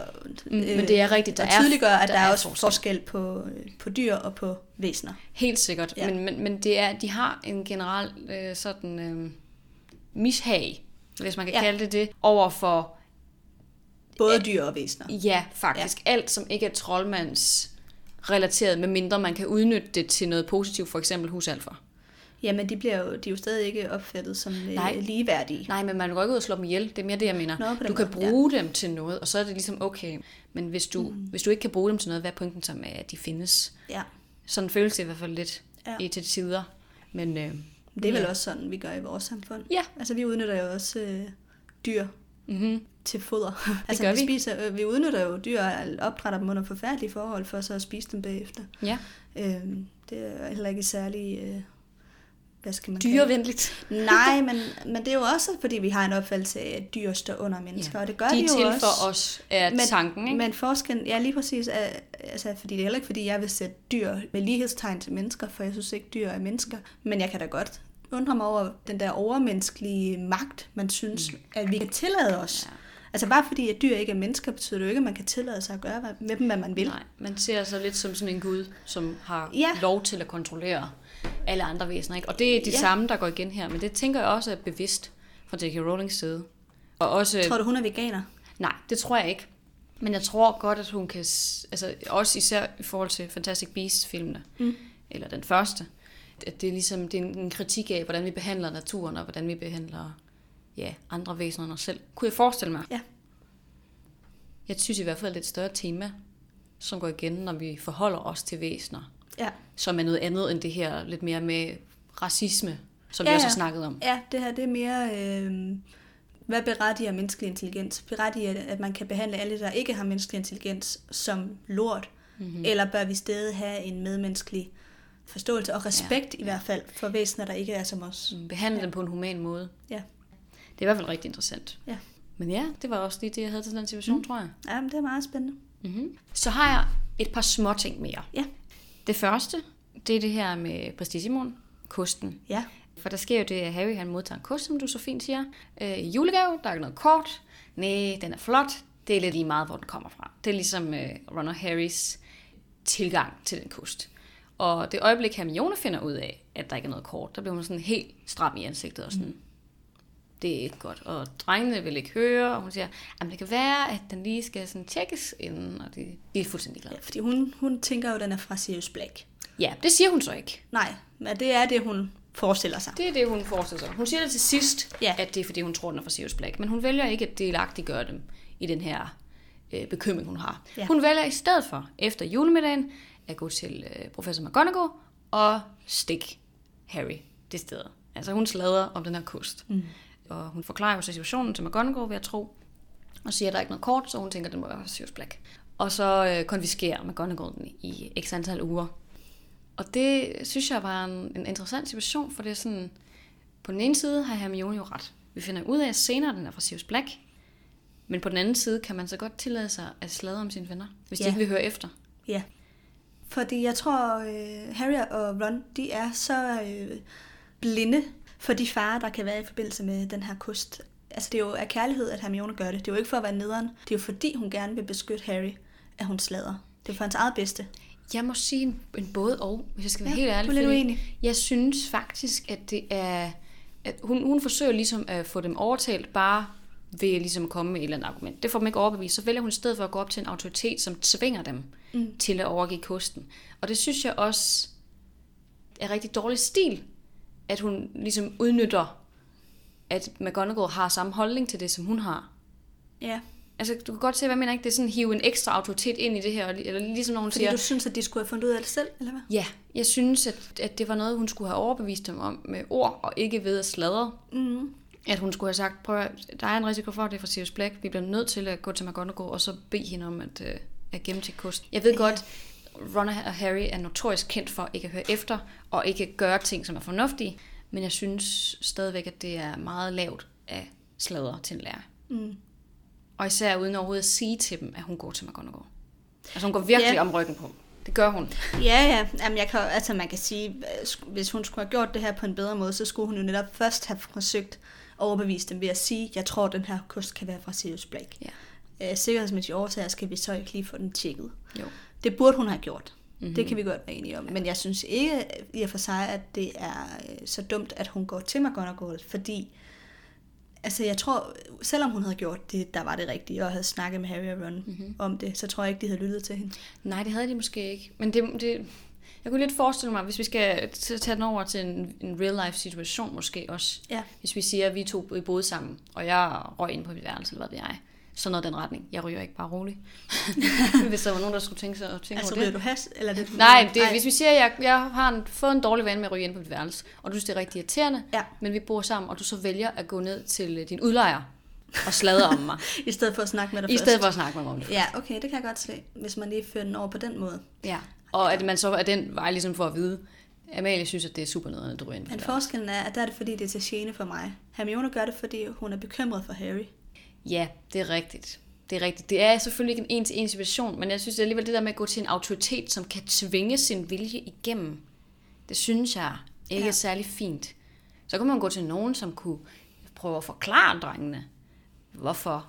Mm, men det er rigtigt, der at tydeliggøre, at der der, er er også forskel. på, øh, på dyr og på væsener. Helt sikkert, ja. Men, men, men det er, de har en generel øh, sådan øh, mishag, hvis man kan. Ja. kalde det det, over for, Både dyr og væsener. ja, faktisk ja. alt, som ikke er troldmands relateret, med mindre man kan udnytte det til noget positivt, for eksempel husalfer. Jamen, de bliver jo, de er jo stadig ikke opfattet som Nej. øh, ligeværdige. Nej, men man går ikke ud og slå dem ihjel. Det er mere det, jeg mener. Nå, du kan måde, bruge ja. dem til noget, og så er det ligesom okay. Men hvis du, mm. hvis du ikke kan bruge dem til noget, hvad er pointen så med, at de findes? Ja. Sådan føles det i hvert fald lidt ja. Ja. i til tider. Men øh, Det er vel ja. også sådan, vi gør i vores samfund. Ja. Altså, vi udnytter jo også øh, dyr Mm-hmm. Til foder. (laughs) altså, gør vi. Spiser, øh, vi udnytter jo dyr og opdrætter dem under forfærdelige forhold, for så at spise dem bagefter. Ja. Øhm, det er heller ikke særlig... Øh, hvad skal man? Dyrevenligt. Nej, (laughs) men, men det er jo også, fordi vi har en opfattelse af, at dyr står under mennesker, ja. og det gør de de, er jo til også. for os, er men, tanken, ikke? Men forskellen, ja lige præcis, er, altså, fordi det er heller ikke, fordi jeg vil sætte dyr med lighedstegn til mennesker, for jeg synes ikke, dyr er mennesker. Men jeg kan da godt undre mig over den der overmenneskelige magt, man synes, mm. at vi kan tillade os. Ja. Altså bare fordi, at dyr ikke er mennesker, betyder det jo ikke, at man kan tillade sig at gøre med dem, hvad man vil. Nej, man ser sig lidt som sådan en gud, som har Ja. lov til at kontrollere alle andre væsener. Ikke? Og det er de Ja. samme, der går igen her, men det tænker jeg også er bevidst fra J.K. Rowlings side. Og også, Tror du, hun er veganer? nej, det tror jeg ikke. Men jeg tror godt, at hun kan, altså også især i forhold til Fantastic Beasts-filmene, Mm. eller den første, at det er ligesom det er en kritik af, hvordan vi behandler naturen, og hvordan vi behandler ja, andre væsener end os selv. Kunne jeg forestille mig? Ja. Jeg synes i hvert fald, det er et større tema, som går igen, når vi forholder os til væsener, Ja. som er noget andet end det her lidt mere med racisme, som Ja, vi også har ja. snakket om. Ja, det her det er mere, øh, hvad berettiger menneskelig intelligens? Berettiger at man kan behandle alle, der ikke har menneskelig intelligens, som lort? Mhm. Mm-hmm. Eller bør vi stadig have en medmenneskelig forståelse og respekt ja, i ja. hvert fald for væsener, der ikke er som os? Mm, Behandle dem på en human måde. Ja, Det er i hvert fald rigtig interessant. ja. Men ja, det var også lige det, jeg havde til den situation, mm. tror jeg. ja men det er meget spændende. Mm-hmm. Så har jeg et par små ting mere. Ja. Det første, det er det her med Prestigimon, kosten. Ja, For der sker jo det, at Harry han modtager en kost, som du så fint siger. Øh, julegave, der er ikke noget kort. Nej, den er flot. Det er lidt lige meget, hvor den kommer fra. Det er ligesom øh, Ron og Harrys tilgang til den kost. Og det øjeblik, Hermione finder ud af, at der ikke er noget kort, der bliver hun sådan helt stram i ansigtet og sådan, mm. Det er ikke godt. Og drengene vil ikke høre, og hun siger, at det kan være, at den lige skal sådan tjekkes inden, og de, de er fuldstændig glade. ja fordi hun, hun tænker jo, at den er fra Sirius Black. Ja, det siger hun så ikke. Nej, men det er det, hun forestiller sig. Det er det, hun forestiller sig. Hun siger det til sidst, ja. At det er, fordi hun tror, den er fra Sirius Black. Men hun vælger ikke at delagtiggøre dem i den her øh, bekymring, hun har. Ja. Ja. Hun vælger i stedet for, efter julemiddagen, at gå til øh, professor McGonagall og stikke Harry det sted. Altså hun slader om den her kost. Mm. Og hun forklarer jo så situationen til McGonagall, vil jeg tro. Og siger, at der er ikke noget kort, så hun tænker, at det må være Sirius Black. Og så øh, konfiskerer McGonagall den i x antal uger. Og det synes jeg var en, en interessant situation, for det er sådan, på den ene side har Hermione jo ret. Vi finder ud af senere, at den er fra Sirius Black. Men på den anden side kan man så godt tillade sig at sladre om sine venner, hvis de Ja. ikke vil høre efter. Ja. Fordi jeg tror, øh, Harry og Ron, de er så øh, blinde for de farer, der kan være i forbindelse med den her kost. Altså det er jo af kærlighed, at Hermione gør det. Det er jo ikke for at være nederen. Det er jo fordi, hun gerne vil beskytte Harry, at hun slader. Det er for hans eget bedste. Jeg må sige en, en både og, hvis jeg skal være Ja, helt ærlig. du er lidt uenig. Jeg synes faktisk, at det er... At hun, hun forsøger ligesom at få dem overtalt bare ved ligesom at komme med et eller andet argument. Det får dem ikke overbevist. Så vælger hun i stedet for at gå op til en autoritet, som tvinger dem mm. til at overgive kosten. Og det synes jeg også er rigtig dårlig stil, at hun ligesom udnytter, at McGonagall har samme holdning til det, som hun har. Ja. Altså, du kan godt se, hvad jeg mener ikke? Det er sådan hive en ekstra autoritet ind i det her. Eller ligesom når hun Fordi siger, du synes, at de skulle have fundet ud af det selv, eller hvad? ja, jeg synes, at, at det var noget, hun skulle have overbevist dem om med ord, og ikke ved at sladre. Mm. At hun skulle have sagt, prøv at, der er en risiko for, at det er fra Sirius Black. Vi bliver nødt til at gå til McGonagall, og så bede hende om at, øh, at gemme til kost. Jeg ved Ja. godt, Ron og Harry er notorisk kendt for ikke at høre efter, og ikke gøre ting, som er fornuftige. Men jeg synes stadigvæk, at det er meget lavt af sladre til en lærer. Mm. Og især uden overhovedet at sige til dem, at hun går til McGonagall. Altså hun går virkelig Ja. om ryggen på. Det gør hun. Ja, ja. Jamen, jeg kan, altså, man kan sige, øh, hvis hun skulle have gjort det her på en bedre måde, så skulle hun jo netop først have forsøgt at overbevise dem ved at sige, jeg tror, den her kost kan være fra Sirius Black. Ja. Af sikkerhedsmæssige årsager skal vi så ikke lige få den tjekket. Jo. Det burde hun have gjort. Mhm. Mm-hmm. Det kan vi godt være enige om. Men jeg synes ikke i og for sig, at det er øh, så dumt, at hun går til McGonagall, fordi altså jeg tror, selvom hun havde gjort det, der var det rigtige, og havde snakket med Harry og Ron Mhm. mm-hmm. om det, så tror jeg ikke, de havde lyttet til hende. Nej, det havde de måske ikke. Men det, det, jeg kunne lidt forestille mig, hvis vi skal tage den over til en, en real-life situation måske også. Ja. Hvis vi siger, at vi to boede sammen, og jeg røg ind på mit værelse, eller hvad ved jeg. Sådan noget den retning. Jeg ryger ikke bare roligt. (laughs) hvis der var nogen, der skulle tænke sig at tænke Altså over det. du has, eller er det Nej, det, hvis vi siger, at jeg, jeg har en, fået en dårlig vane med at ryge ind på mit værelse, og du synes, det er rigtig irriterende, Ja. men vi bor sammen, og du så vælger at gå ned til øh, din udlejer og sladre om mig, (laughs) I stedet for at snakke med dig i først. stedet for at snakke med mig om det. Ja, okay, det kan jeg godt se, hvis man lige fører den over på den måde. Ja. Og at man så er den vej ligesom for at vide, Amalie synes, at det er super nederen, at du ryger ind på Men forskellen er, at der er det, fordi det er til gene for mig. Hermione gør det, fordi hun er bekymret for Harry. Ja, det er rigtigt. Det er rigtigt. Det er selvfølgelig ikke en en-til-en situation, men jeg synes alligevel, det der med at gå til en autoritet, som kan tvinge sin vilje igennem, det synes jeg ikke Ja. er særlig fint. Så kunne man gå til nogen, som kunne prøve at forklare drengene, hvorfor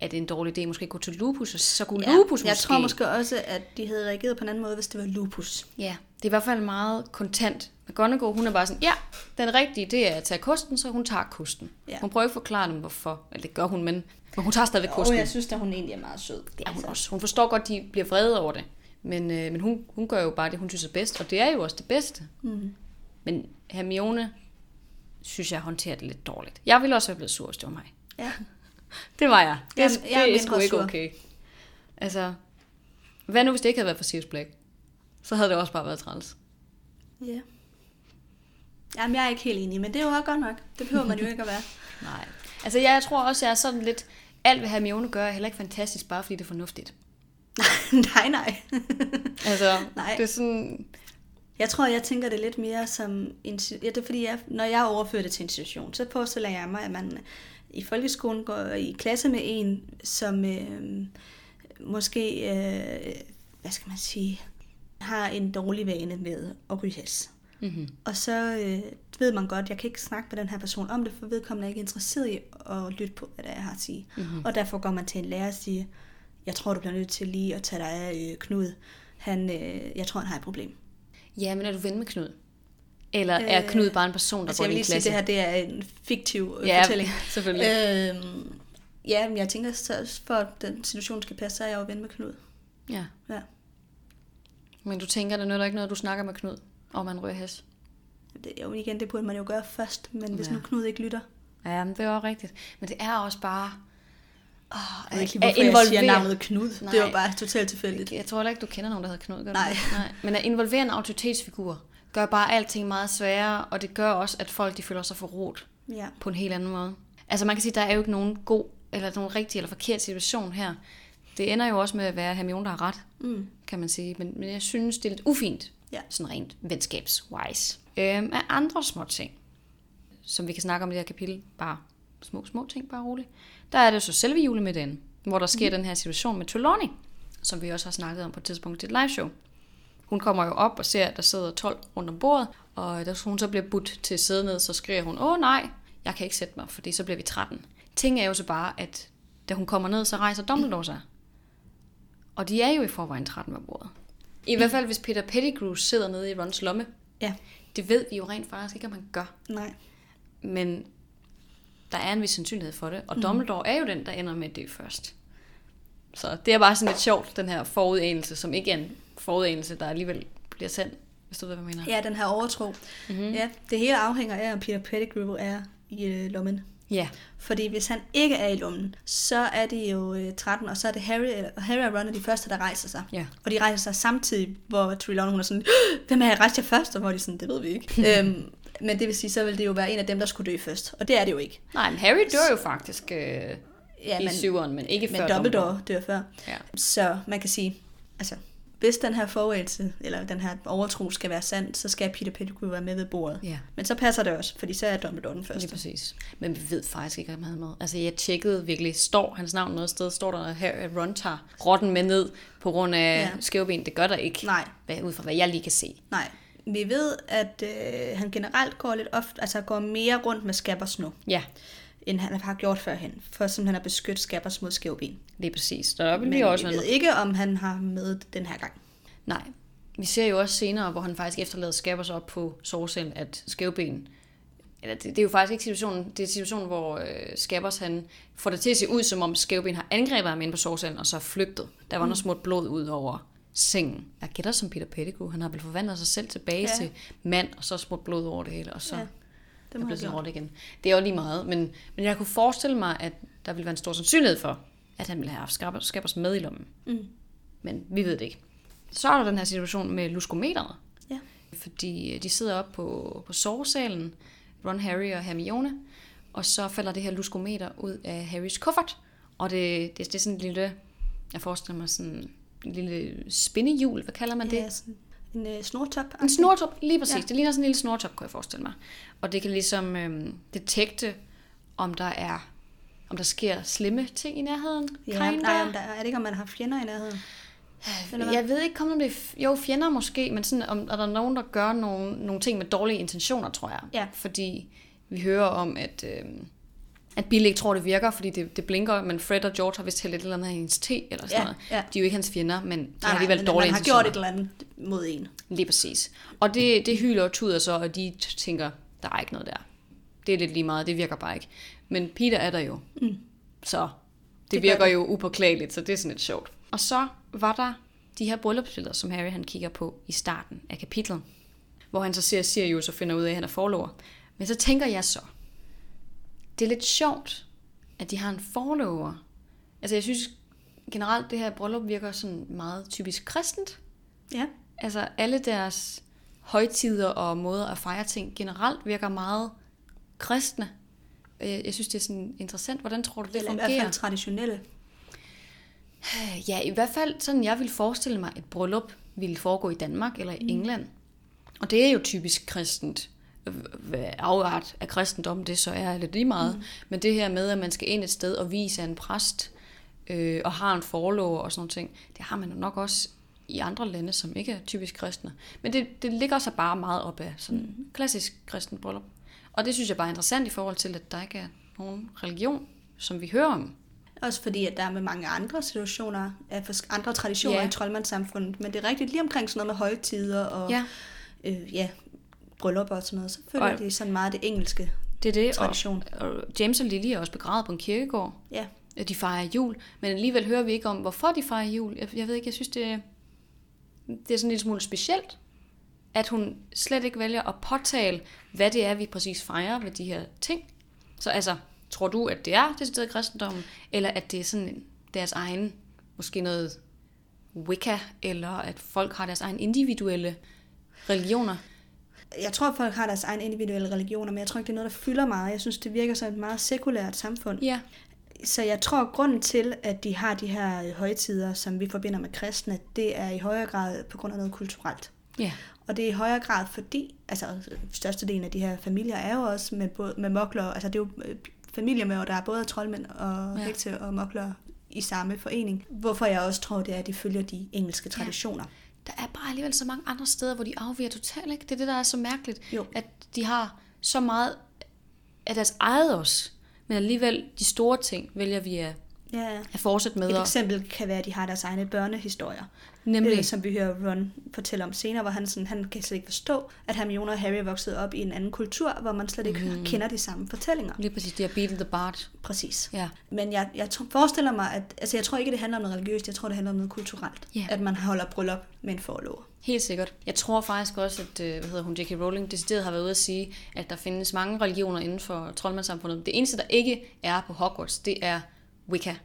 er det en dårlig idé, måske gå til Lupus, og så kunne ja, Lupus jeg måske... tror måske også, at de havde reageret på en anden måde, hvis det var lupus. Ja, det er i hvert fald meget kontant. McGonagall, hun er bare sådan, ja, den rigtige, det er at tage kosten, så hun tager kosten. Ja. Hun prøver ikke at forklare dem, hvorfor. Eller det gør hun, men, men hun tager stadigvæk kosten. Og jeg synes, at hun egentlig er meget sød. Det er hun også. Hun forstår godt, de bliver vrede over det. Men, øh, men hun, hun gør jo bare det, hun synes er bedst, og det er jo også det bedste. Mm. Men Hermione synes jeg håndterer det lidt dårligt. Jeg ville også være blevet sur, hvis det var mig. Ja. (laughs) Det var jeg. Det, Jeg- det, jeg det er sgu ikke okay. Altså, hvad nu, hvis det ikke havde været for Sirius Black? Så havde det også bare været træls. ja. Jamen, jeg er ikke helt enig, men det er jo godt nok. Det behøver man jo ikke at være. (laughs) Nej. Altså, jeg tror også, jeg er sådan lidt... Alt, hvad Hermione gør, er heller ikke fantastisk, bare fordi det er fornuftigt. (laughs) nej, nej. Altså, Nej. det er sådan... Jeg tror, jeg tænker det lidt mere som... En, ja, det er fordi, jeg, når jeg overfører det til en situation, så forestiller jeg mig, at man i folkeskolen går i klasse med en, som øh, måske, øh, hvad skal man sige, har en dårlig vane med at ryge has. Mm-hmm. Og så øh, ved man godt, jeg kan ikke snakke med den her person om det, for vedkommende er ikke interesseret i at lytte på, hvad det er, jeg har at sige. Mm-hmm. Og derfor går man til en lærer og siger, jeg tror, du bliver nødt til lige at tage dig af øh, Knud. Han, øh, jeg tror, han har et problem. Ja, men er du ven med Knud? Eller er Øh, Knud bare en person, der Altså, går jeg i vil din lige sige, klasse? at det her det er en fiktiv øh, Ja, fortælling. (laughs) selvfølgelig. Øhm, ja, men jeg tænker, så for at den situation skal passe, så er jeg jo ven med Knud. Ja. Ja. Men du tænker, der nytter ikke noget, du snakker med Knud, om han ryger has? Det, jo, igen, det burde man jo gøre først, men hvis Ja. nu Knud ikke lytter. Ja, men det er også rigtigt. Men det er også bare... Åh, Jeg ved ikke, lige, hvorfor jeg siger navnet Knud. Nej. Det var bare totalt tilfældigt. Jeg tror heller ikke, du kender nogen, der hedder Knud. Gør Nej. det? Nej. Men at involvere en autoritetsfigur gør bare alting meget sværere, og det gør også, at folk de føler sig forrådt Ja. på en helt anden måde. Altså man kan sige, der er jo ikke nogen god, eller nogen rigtig eller forkert situation her. Det ender jo også med at være Hermione, der har ret, Mm. kan man sige. Men, men jeg synes, det er lidt ufint, Ja. sådan rent venskabswise. Øhm, af andre små ting, som vi kan snakke om i det her kapitel, bare små, små ting, bare roligt. Der er det så selve julemiddagen, hvor der sker mm. den her situation med Trelawney, som vi også har snakket om på et tidspunkt i et live show. Hun kommer jo op og ser, at der sidder 12 rundt om bordet, og da hun så bliver budt til at sidde ned, så skriger hun, åh nej, jeg kan ikke sætte mig, fordi så bliver vi 13. Ting er jo så bare, at da hun kommer ned, så rejser Dumbledore sig. Og de er jo i forvejen 13 ved bordet. I hvert fald, hvis Peter Pettigrew sidder nede i Rons lomme. Ja. Det ved vi jo rent faktisk ikke, om han gør. Nej. Men der er en vis sandsynlighed for det. Og mm. Dumbledore er jo den, der ender med dø først. Så det er bare sådan lidt sjovt, den her forudanelse, som ikke er en forudanelse, der alligevel bliver sand, hvis du ved, hvad jeg mener. Ja, den her overtro. Mhm. Mm-hmm. Ja, det hele afhænger af, om Peter Pettigrew er i øh, lommen. Ja. Fordi hvis han ikke er i lommen, så er de jo øh, 13, og så er det Harry, eller Harry og Ron er de første, der rejser sig. Ja. Og de rejser sig samtidig, hvor Trelawney hun er sådan, hvem er jeg rejst jer først? Og hvor de sådan, det ved vi ikke. (laughs) øhm, men det vil sige, så vil det jo være en af dem, der skulle dø først. Og det er det jo ikke. Nej, men Harry dør jo faktisk øh, Ja, i men, syveren, men ikke men før Dumbledore dør før. Ja. Så man kan sige, altså, hvis den her forvælelse, eller den her overtro skal være sand, så skal Peter Pettigrew være med ved bordet. Ja. Men så passer det også, fordi så er Dumbledore den Lige første. præcis. Men vi ved faktisk ikke, om han er med. Altså, jeg tjekkede virkelig, står hans navn noget sted, står der, at Harry Ron tager rotten med ned på grund af Ja. skævben. Det gør der ikke. Nej. Hvad, ud fra hvad jeg lige kan se. Nej. Vi ved, at øh, han generelt går lidt ofte, altså går mere rundt med skabbers nu, Ja, end han har gjort førhen, for simpelthen at beskytte skabbers mod skævben. lige præcis. Der vil vi også vi ved ikke, om han har med den her gang. Nej. Vi ser jo også senere, hvor han faktisk efterlader Scabbers op på sårcellen, at skævben... Eller det, det, er jo faktisk ikke situationen. Det er situationen, hvor øh, Scabbers han får det til at se ud, som om skævben har angrebet ham inde på sårcellen, og så er flygtet. Der var mm. noget smurt blod ud over sengen. Jeg gætter som Peter Pettigrew. Han har vel forvandlet sig selv tilbage Ja. til mand, og så smurt blod over det hele, og så Ja, Det er blevet sådan råt igen. Det er jo lige meget, men, men jeg kunne forestille mig, at der ville være en stor sandsynlighed for, at han ville have haft Scabbers, Scabbers med i lommen. Mm. Men vi ved det ikke. Så er der den her situation med luskometeret. Ja. Fordi øh, de sidder op på, på sovesalen, Ron, Harry og Hermione, og så falder det her luskometer ud af Harrys kuffert. Og det, det, det er sådan en lille, jeg forestiller mig sådan en lille spindehjul, hvad kalder man det? Ja, sådan en øh, snortop. En snortop, lige præcis. Ja. Det ligner sådan en lille snortop, kunne jeg forestille mig. Og det kan ligesom øhm, detekte, om der er om der sker slemme ting i nærheden. Ja, nej, om der, er det ikke, om man har fjender i nærheden? Hvad? Jeg ved ikke, om det er, jo, fjender måske, men sådan, om, er der nogen, der gør nogle, nogle ting med dårlige intentioner, tror jeg. Ja. Fordi vi hører om, at, øh, at Bill ikke tror, det virker, fordi det, det blinker, men Fred og George har vist hældt et eller andet af hendes te, eller sådan Ja, noget. ja. De er jo ikke hans fjender, men de Nej, har nej, alligevel men dårlige man har intentioner. gjort et eller andet mod en. Lige præcis. Og det, det hyler og tuder så, og de tænker, der er ikke noget der. Det er lidt lige meget, det virker bare ikke. Men Peter er der jo. Mm. Så det, Det virker det. jo upåklageligt, så det er sådan lidt sjovt. Og så var der de her bryllupsbilleder, som Harry han kigger på i starten af kapitlet. Hvor han så ser Sirius og finder ud af, at han er forlover. Men så tænker jeg så, det er lidt sjovt, at de har en forlover. Altså jeg synes generelt, det her bryllup virker sådan meget typisk kristent. Ja. Altså alle deres højtider og måder at fejre ting generelt virker meget kristne. Øh, Jeg synes, det er sådan interessant. Hvordan tror du, det Eller i hvert fungerer? fald traditionelle. Ja, i hvert fald sådan, jeg ville forestille mig, at et bryllup ville foregå i Danmark eller i England. Og det er jo typisk kristent. Afart af kristendom det så er lidt lige meget. Mm. Men det her med, at man skal ind et sted og vise en præst, øh, og har en forlover og sådan nogle ting, det har man jo nok også i andre lande, som ikke er typisk kristne. Men det, det ligger så bare meget op af sådan mm. klassisk kristen bryllup. Og det synes jeg bare er interessant i forhold til, at der ikke er nogen religion, som vi hører om. Også fordi, at der er med mange andre situationer, andre traditioner Ja. i troldmandssamfundet. Men det er rigtigt lige omkring sådan noget med højtider og Ja. øh, ja, bryllupper og sådan noget. Så føler Og- de sådan meget det engelske. Det er det, Tradition. Og, og James og Lily er også begravet på en kirkegård. Ja, de fejrer jul, men alligevel hører vi ikke om, hvorfor de fejrer jul. Jeg, jeg ved ikke, jeg synes, det, det er sådan en lille smule specielt, at hun slet ikke vælger at påtale, hvad det er, vi præcis fejrer ved de her ting. Så altså, tror du, at det er decideret kristendommen, eller at det er sådan deres egen, måske noget Wicca, eller at folk har deres egen individuelle religioner? Jeg tror, folk har deres egen individuelle religioner, men jeg tror ikke, det er noget, der fylder meget. Jeg synes, det virker som et meget sekulært samfund. Ja. Så jeg tror, at grunden til, at de har de her højtider, som vi forbinder med kristne, det er i højere grad på grund af noget kulturelt. Ja. Og det er i højere grad fordi, altså størstedelen af de her familier er jo også med, både, med mokler, altså det er jo øh, familier med, der er både troldmænd og Ja. ja. hekse og mokler i samme forening. Hvorfor jeg også tror, det er, at de følger de engelske traditioner. Der er bare alligevel så mange andre steder, hvor de afviger totalt, ikke? Det er det, der er så mærkeligt. Jo. At de har så meget af deres eget også, men alligevel de store ting vælger vi at Ja, at fortsætte med. Et Og, eksempel kan være, at de har deres egne børnehistorier. nemlig, Øh, som vi hører Ron fortælle om senere, hvor han, sådan, han kan slet ikke forstå, at Hermione og Harry vokset op i en anden kultur, hvor man slet ikke mm. kender de samme fortællinger. lige præcis, de har beatet the bard. Præcis. Ja. Men jeg, jeg forestiller mig, at altså jeg tror ikke, det handler om noget religiøst, jeg tror, det handler om noget kulturelt. Ja. At man holder bryllup med en forlover. Helt sikkert. Jeg tror faktisk også, at øh, hvad hedder hun, J.K. Rowling decideret har været ude at sige, at der findes mange religioner inden for troldmandssamfundet. Det eneste, der ikke er på Hogwarts, det er Wicca.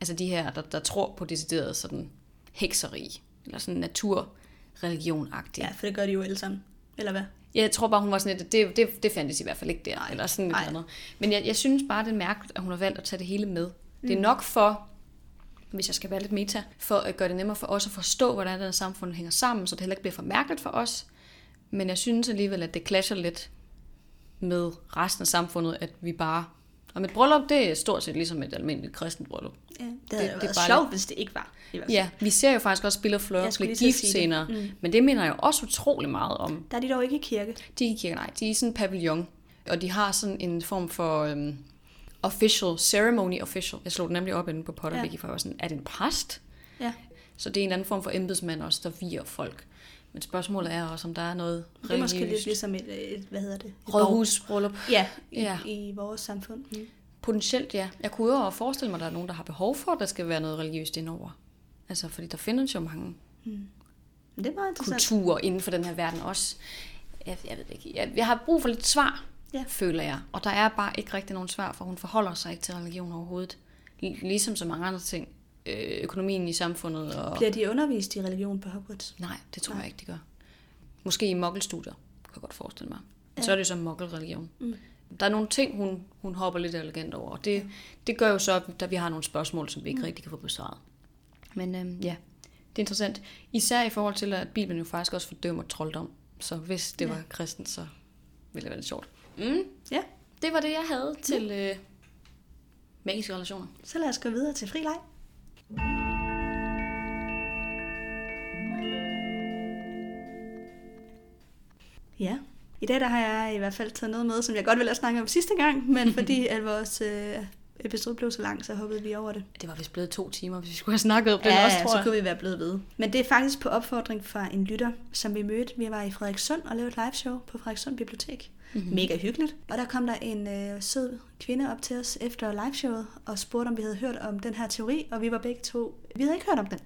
Altså de her, der, der tror på decideret sådan hekseri, eller sådan naturreligion-agtigt. Ja, for det gør de jo alle sammen. Eller hvad? Jeg tror bare, hun var sådan lidt, det, det, det fandtes i hvert fald ikke der, eller sådan et Nej. eller andet. Men jeg, jeg synes bare, det er mærkeligt, at hun har valgt at tage det hele med. Mm. Det er nok for, hvis jeg skal være lidt meta, for at gøre det nemmere for os at forstå, hvordan det her samfund hænger sammen, så det heller ikke bliver for mærkeligt for os. Men jeg synes alligevel, at det clasher lidt med resten af samfundet, at vi bare... Og et bryllup, det er stort set ligesom et almindeligt kristent bryllup. Ja, det Det- det er bare sjovt, hvis det ikke var. i. Ja, vi ser jo faktisk også Bill og Fleur blive gift senere, mm. men det minder jo også utrolig meget om Der er de dog ikke i kirke. De er ikke i kirke, nej. De er i sådan en pavillon. Og de har sådan en form for øhm, official, ceremony official. Jeg slog den nemlig op inde på Potterwiki, ja. for jeg var sådan, er det en præst? Ja. Så det er en anden form for embedsmand også, der viger folk. Men spørgsmålet er også, om der er noget Det er måske lidt religiøst. ligesom et, et hvad hedder det? Et Rådhusbryllup. Ja, i, Ja. i vores samfund. Mm. Potentielt, ja. Jeg kunne jo også forestille mig, at der er nogen, der har behov for, at der skal være noget religiøst indover. Altså, fordi der findes jo mange Men det er interessant. kulturer inden for den her verden også. Jeg, jeg ved ikke. Jeg, jeg har brug for lidt svar, Ja. føler jeg. Og der er bare ikke rigtig nogen svar, for hun forholder sig ikke til religion overhovedet. Ligesom så mange andre ting. Øh, økonomien i samfundet og... Bliver de undervist i religion på Hogwarts? Nej, det tror jeg ikke, de gør. Måske i mokkelstudier, kan jeg godt forestille mig. Ja. Så er det jo så mokkelreligion. Mm. Der er nogle ting, hun, hun hopper lidt elegant over. og Det, det gør jo så, at vi har nogle spørgsmål, som vi ikke mm. rigtig kan få besvaret. Men øhm, ja, det er interessant. Især i forhold til, at Bibelen jo faktisk også fordømmer trolddom. Så hvis det Ja. ja. var kristen, så ville det være lidt sjovt. Mm. Ja, Det var det, jeg havde til øh, magiske relationer. så lad os gå videre til fri leg. Ja, i dag der har jeg i hvert fald taget noget med, som jeg godt ville have snakket om sidste gang, men (laughs) fordi at vores øh, episode blev så lang, så hoppede vi over det. Det var vist blevet to timer, hvis vi skulle have snakket om den ja, også, tror så jeg. kunne vi være blevet ved. Men det er faktisk på opfordring fra en lytter, som vi mødte. Vi var i Frederikssund og lavede et live show på Frederikssund Bibliotek. Mm-hmm. Mega hyggeligt. Og der kom der en øh, sød kvinde op til os efter liveshowet og spurgte, om vi havde hørt om den her teori, og vi var begge to... Vi havde ikke hørt om den.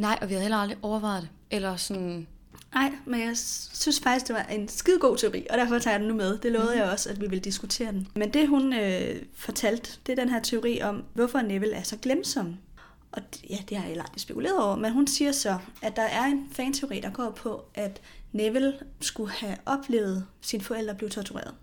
Nej, og vi havde heller aldrig overvejet det. Eller sådan... Nej, men jeg synes faktisk, det var en skide god teori, og derfor tager jeg den nu med. Det lovede mm. jeg også, at vi ville diskutere den. Men det, hun øh, fortalte, det er den her teori om, hvorfor Neville er så glemsom. Og ja, det har jeg aldrig spekuleret over, men hun siger så, at der er en fanteori, der går på, at Neville skulle have oplevet sine forældre blive tortureret.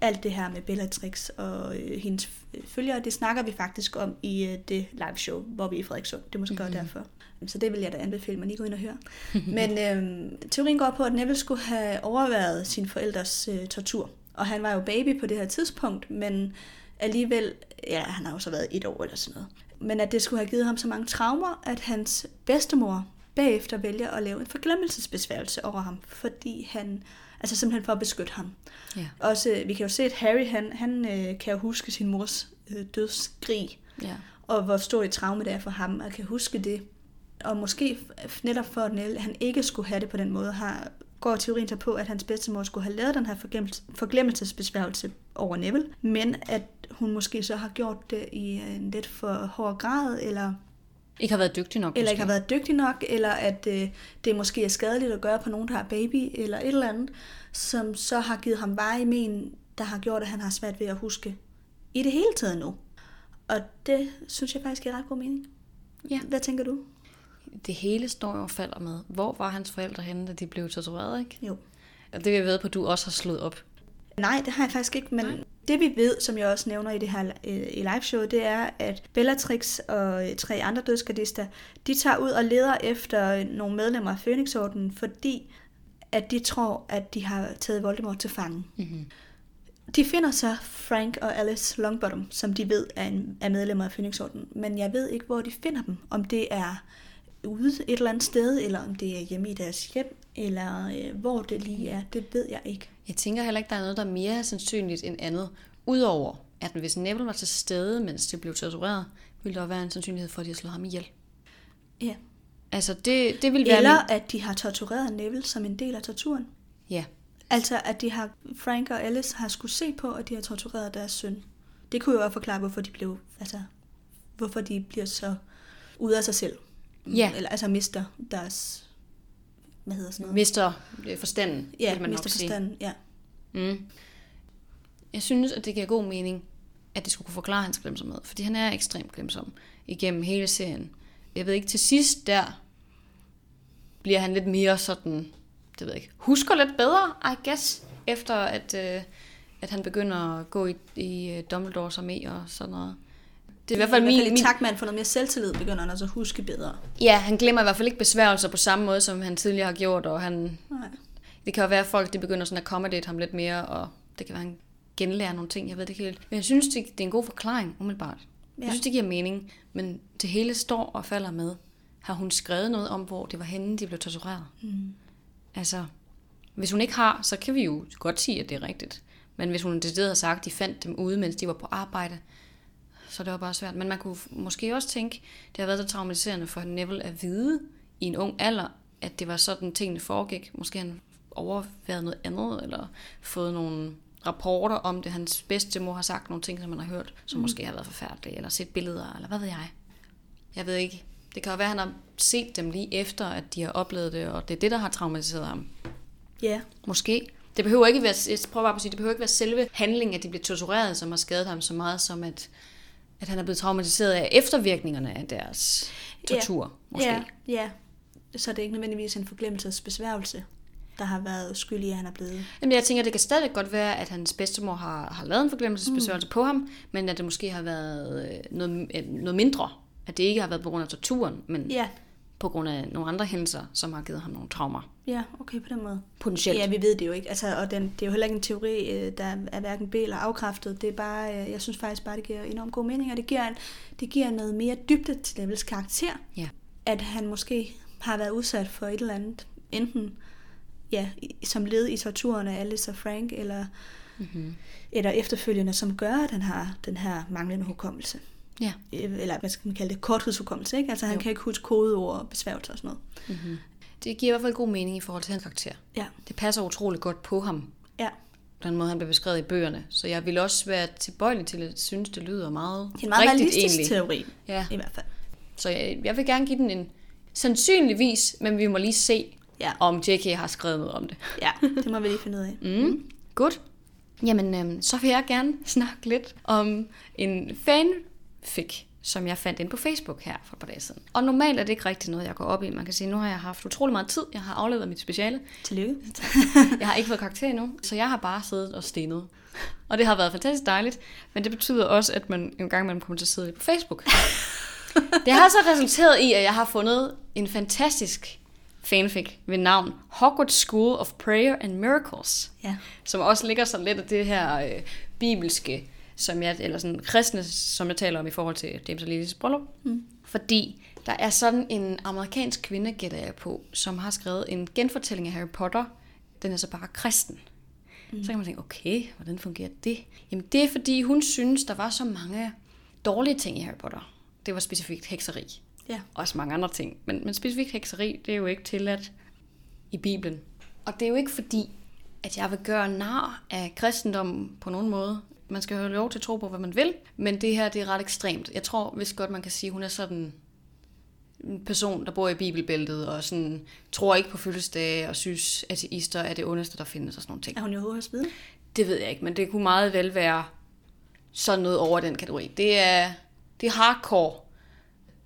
Alt det her med Bellatrix og øh, hendes øh, følgere, det snakker vi faktisk om i øh, det live show, hvor vi er i Frederikssund. Det er måske mm-hmm. derfor. Så det vil jeg da anbefale, man lige går ind og høre. (laughs) Men øh, teorien går på, at Neville skulle have overværet sin forældres øh, tortur. Og han var jo baby på det her tidspunkt, men alligevel, ja, han har jo så været et år eller sådan noget. Men at det skulle have givet ham så mange traumer, at hans bedstemor bagefter vælger at lave en forglemmelsesbesværgelse over ham, fordi han, altså simpelthen for at beskytte ham. Ja. Også, vi kan jo se, at Harry, han, han øh, kan jo huske sin mors øh, dødsskrig, Ja. og hvor stor et traume det er for ham, at kan huske det. Og måske netop for, at han ikke skulle have det på den måde, har, går teorien så på, at hans bedstemor skulle have lavet den her forglemmelse- forglemmelsesbesværgelse over Neville, men at hun måske så har gjort det i en lidt for hård grad, eller, Ikke har været dygtig nok, eller måske. ikke har været dygtig nok, eller at øh, det måske er skadeligt at gøre på nogen, der har baby, eller et eller andet, som så har givet ham veje men, der har gjort, at han har svært ved at huske i det hele taget nu. Og det synes jeg faktisk giver ret god mening. Ja. Hvad tænker du? Det hele står og falder med. Hvor var hans forældre henne, da de blev tortureret, ikke? Jo. Og det vil jeg ved på, at du også har slået op. Nej, det har jeg faktisk ikke, men Nej. Det vi ved, som jeg også nævner i det her øh, i liveshowet, det er, at Bellatrix og tre andre dødsgardister, de tager ud og leder efter nogle medlemmer af Phoenixordenen, fordi at de tror, at de har taget Voldemort til fange. Mm-hmm. De finder så Frank og Alice Longbottom, som de ved er, en, er medlemmer af Phoenixordenen, men jeg ved ikke, hvor de finder dem. Om det er ude et eller andet sted, eller om det er hjemme i deres hjem, eller øh, hvor det lige er, det ved jeg ikke. Jeg tænker heller ikke, der er noget, der er mere sandsynligt end andet. Udover, at hvis Neville var til stede, mens det blev tortureret, vil der være en sandsynlighed for, at de har slået ham ihjel. Ja. Altså, det, det vil være... Eller min- at de har tortureret Neville som en del af torturen. Ja, Altså, at de har, Frank og Alice har skulle se på, at de har tortureret deres søn. Det kunne jo også forklare, hvorfor de blev, altså, hvorfor de bliver så ude af sig selv. Ja. Eller altså mister deres, hvad hedder sådan noget? mister øh, forstanden, ja, vil man mister nok sige. forstanden, ja. Mm. Jeg synes, at det giver god mening, at det skulle kunne forklare hans glemsomhed, fordi han er ekstremt glemsom igennem hele serien. Jeg ved ikke, til sidst der bliver han lidt mere sådan, det ved jeg ikke, husker lidt bedre, I guess, efter at, øh, at han begynder at gå i, i øh, Dumbledores armé og sådan noget. Det er i hvert fald min, min, at han får noget mere selvtillid, begynder han altså at huske bedre. Ja, han glemmer i hvert fald ikke besværgelser på samme måde, som han tidligere har gjort, og han, Nej. det kan jo være, at folk de begynder sådan at accommodate ham lidt mere, og det kan være, at han genlærer nogle ting, jeg ved det ikke helt. Men jeg synes, det, det er en god forklaring, umiddelbart. Ja. Jeg synes, det giver mening, men det hele står og falder med. Har hun skrevet noget om, hvor det var henne, de blev tortureret? Mm. Altså, hvis hun ikke har, så kan vi jo godt sige, at det er rigtigt. Men hvis hun decideret har sagt, at de fandt dem ude, mens de var på arbejde, så det var bare svært. Men man kunne måske også tænke, det har været så traumatiserende for Neville at vide i en ung alder, at det var sådan, tingene foregik. Måske han overvejet noget andet, eller fået nogle rapporter om det. Hans bedstemor har sagt nogle ting, som man har hørt, som mm. måske har været forfærdelige, eller set billeder, eller hvad ved jeg. Jeg ved ikke. Det kan jo være, at han har set dem lige efter, at de har oplevet det, og det er det, der har traumatiseret ham. Ja, Måske. Det behøver ikke være, jeg prøver bare at sige, det behøver ikke være selve handlingen, at de bliver tortureret, som har skadet ham så meget, som at, at han er blevet traumatiseret af eftervirkningerne af deres tortur, måske. ja, ja. Så er det ikke nødvendigvis en forglemmelsesbesværgelse, der har været skyld i, at han er blevet... Jamen, jeg tænker, det kan stadig godt være, at hans bedstemor har, har lavet en forglemmelsesbesværgelse mm. på ham, men at det måske har været øh, noget, øh, noget mindre. At det ikke har været på grund af torturen, men Ja, på grund af nogle andre hændelser, som har givet ham nogle traumer. Ja, okay, på den måde. Potentielt. Ja, vi ved det jo ikke. Altså, og den, det er jo heller ikke en teori, øh, der er hverken B eller afkræftet. Det er bare, øh, jeg synes faktisk bare, det giver enormt god mening, og det giver, en, det giver noget mere dybde til Nevils karakter. Ja. At han måske har været udsat for et eller andet, enten ja, som led i torturen af Alice og Frank, eller, Mm-hmm. eller efterfølgende, som gør, at han har den her manglende hukommelse. Ja. Øh, Eller hvad skal man kalde det? Korttidshukommelse, ikke? Altså han Jo. kan ikke huske kodeord og besværgelser og sådan noget. Mm-hmm. Det giver i hvert fald god mening i forhold til hans karakter. Ja, Det passer utroligt godt på ham, ja. den måde, han bliver beskrevet i bøgerne. Så jeg vil også være tilbøjelig til at synes, det lyder meget Det er en meget rigtigt realistisk teori, Ja. i hvert fald. Så jeg, jeg vil gerne give den en sandsynligvis, men vi må lige se, Ja. om J.K. har skrevet noget om det. (laughs) Ja, det må vi lige finde ud af. Mm. Godt. Jamen, øhm, så vil jeg gerne snakke lidt om en fanfic, som jeg fandt ind på Facebook her for et par dage siden. Og normalt er det ikke rigtig noget, jeg går op i. Man kan sige, nu har jeg haft utrolig meget tid. Jeg har afleveret mit speciale. Tillykke. (laughs) Jeg har ikke fået karakter endnu, så jeg har bare siddet og stenet. Og det har været fantastisk dejligt, men det betyder også, at man en gang imellem kommer til at sidde på Facebook. (laughs) Det har så resulteret i, at jeg har fundet en fantastisk fanfic ved navn Hogwarts School of Prayer and Miracles, Ja. som også ligger sådan lidt af det her øh, bibelske, som jeg, eller sådan kristne, som jeg taler om i forhold til James og Lillys bryllup. Mm. Fordi der er sådan en amerikansk kvinde, gætter jeg på, som har skrevet en genfortælling af Harry Potter. Den er så bare kristen. Mm. Så kan man tænke, okay, hvordan fungerer det? Jamen det er fordi, hun synes, der var så mange dårlige ting i Harry Potter. Det var specifikt hekseri. Ja. Også mange andre ting. Men, men specifikt hekseri, det er jo ikke tilladt i Bibelen. Og det er jo ikke fordi, at jeg vil gøre nar af kristendom på nogen måde. Man skal jo have lov til at tro på, hvad man vil. Men det her, det er ret ekstremt. Jeg tror, hvis godt man kan sige, hun er sådan en person, der bor i bibelbæltet, og sådan, tror ikke på fødselsdage, og synes, at ateister er det ondeste, der findes, og sådan nogle ting. Er hun jo vidne? Det ved jeg ikke, men det kunne meget vel være sådan noget over den kategori. Det er, det er hardcore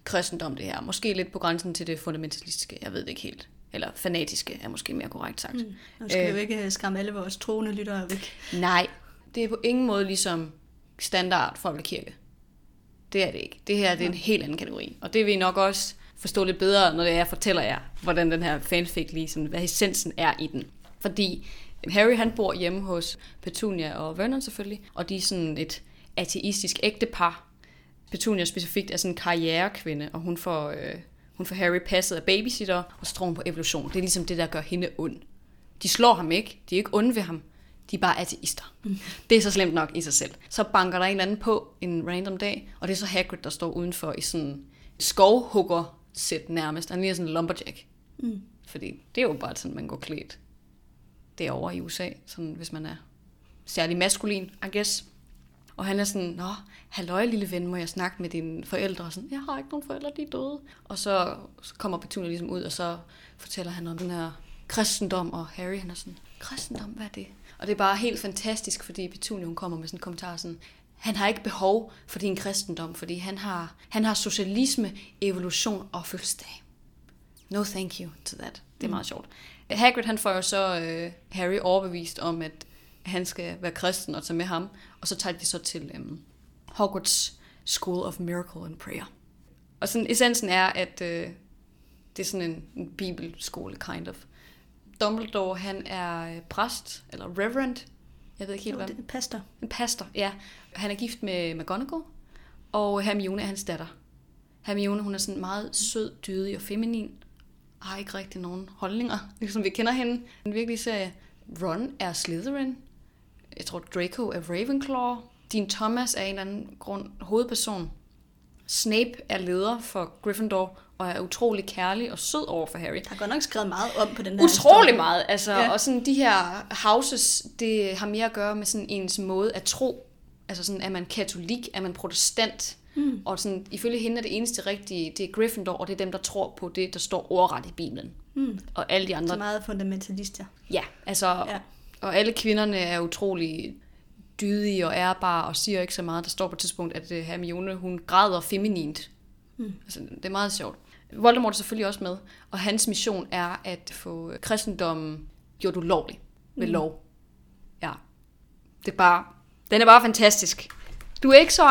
kristendom, det her. Måske lidt på grænsen til det fundamentalistiske, jeg ved det ikke helt. Eller fanatiske er måske mere korrekt sagt. Mm. Nu skal øh. jo ikke skræmme alle vores troende lyttere væk. Nej, det er på ingen måde ligesom standard folkekirke. Det er det ikke. Det her det er en helt anden kategori. Og det vil I nok også forstå lidt bedre, når det er, jeg fortæller jer, hvordan den her fanfic lige, sådan, hvad essensen er i den. Fordi Harry han bor hjemme hos Petunia og Vernon selvfølgelig, og de er sådan et ateistisk ægtepar. Petunia specifikt er sådan en karrierekvinde, og hun får, øh, hun får Harry passet af babysitter, og så tror hun på evolution. Det er ligesom det, der gør hende ond. De slår ham ikke, de er ikke onde ved ham. De er bare ateister. Mm. Det er så slemt nok i sig selv. Så banker der en eller anden på en random dag, og det er så Hagrid, der står udenfor i sådan skovhugger sæt nærmest. Han ligner sådan en lumberjack. Mm. Fordi det er jo bare sådan, man går klædt derovre i USA, sådan, hvis man er særlig maskulin, I guess. Og han er sådan, nå, halløj lille ven, må jeg snakke med dine forældre? Og sådan, jeg har ikke nogen forældre, de er døde. Og så, så kommer Petunia ligesom ud, og så fortæller han om den her kristendom, og Harry han er sådan, kristendom, hvad er det? Og det er bare helt fantastisk, fordi Petunia hun kommer med sådan en kommentar sådan, han har ikke behov for din kristendom, fordi han har, han har socialisme, evolution og fødselsdag. No thank you to that. Det er meget sjovt. Hagrid han får jo så øh, Harry overbevist om, at han skal være kristen og tage med ham. Og så tager de så til øhm, Hogwarts School of Miracle and Prayer. Og sådan, essensen er, at øh, det er sådan en, en bibelskole, kind of. Dumbledore, han er øh, præst, eller reverend. Jeg ved ikke helt, Jo, hvad. det er pastor. En pastor, ja. Han er gift med McGonagall, og Hermione er hans datter. Hermione, hun er sådan meget sød, dydig og feminin, og har ikke rigtig nogen holdninger, (laughs) ligesom vi kender hende. En virkelig serie. Ron er Slytherin. Jeg tror, Draco er Ravenclaw. Dean Thomas er en eller anden grund hovedperson. Snape er leder for Gryffindor, og er utrolig kærlig og sød over for Harry. Der er godt nok skrevet meget om på den her Utrolig historie. meget. Altså, Ja. Og sådan de her houses, det har mere at gøre med sådan ens måde at tro. Altså sådan, er man katolik, er man protestant? Mm. Og sådan, ifølge hende er det eneste rigtige, det er Gryffindor, og det er dem, der tror på det, der står ordret i Bibelen. Mm. Og alle de Så andre, meget fundamentalister. ja, altså, ja. og alle kvinderne er utrolig dydige og ærbare, og siger ikke så meget. Der står på et tidspunkt, at øh, Hermione, hun græder feminint. Mm. Altså, det er meget sjovt. Voldemort er selvfølgelig også med, og hans mission er at få kristendommen gjort ulovlig med mm. lov. Ja. Det er bare, den er bare fantastisk. Du er ikke så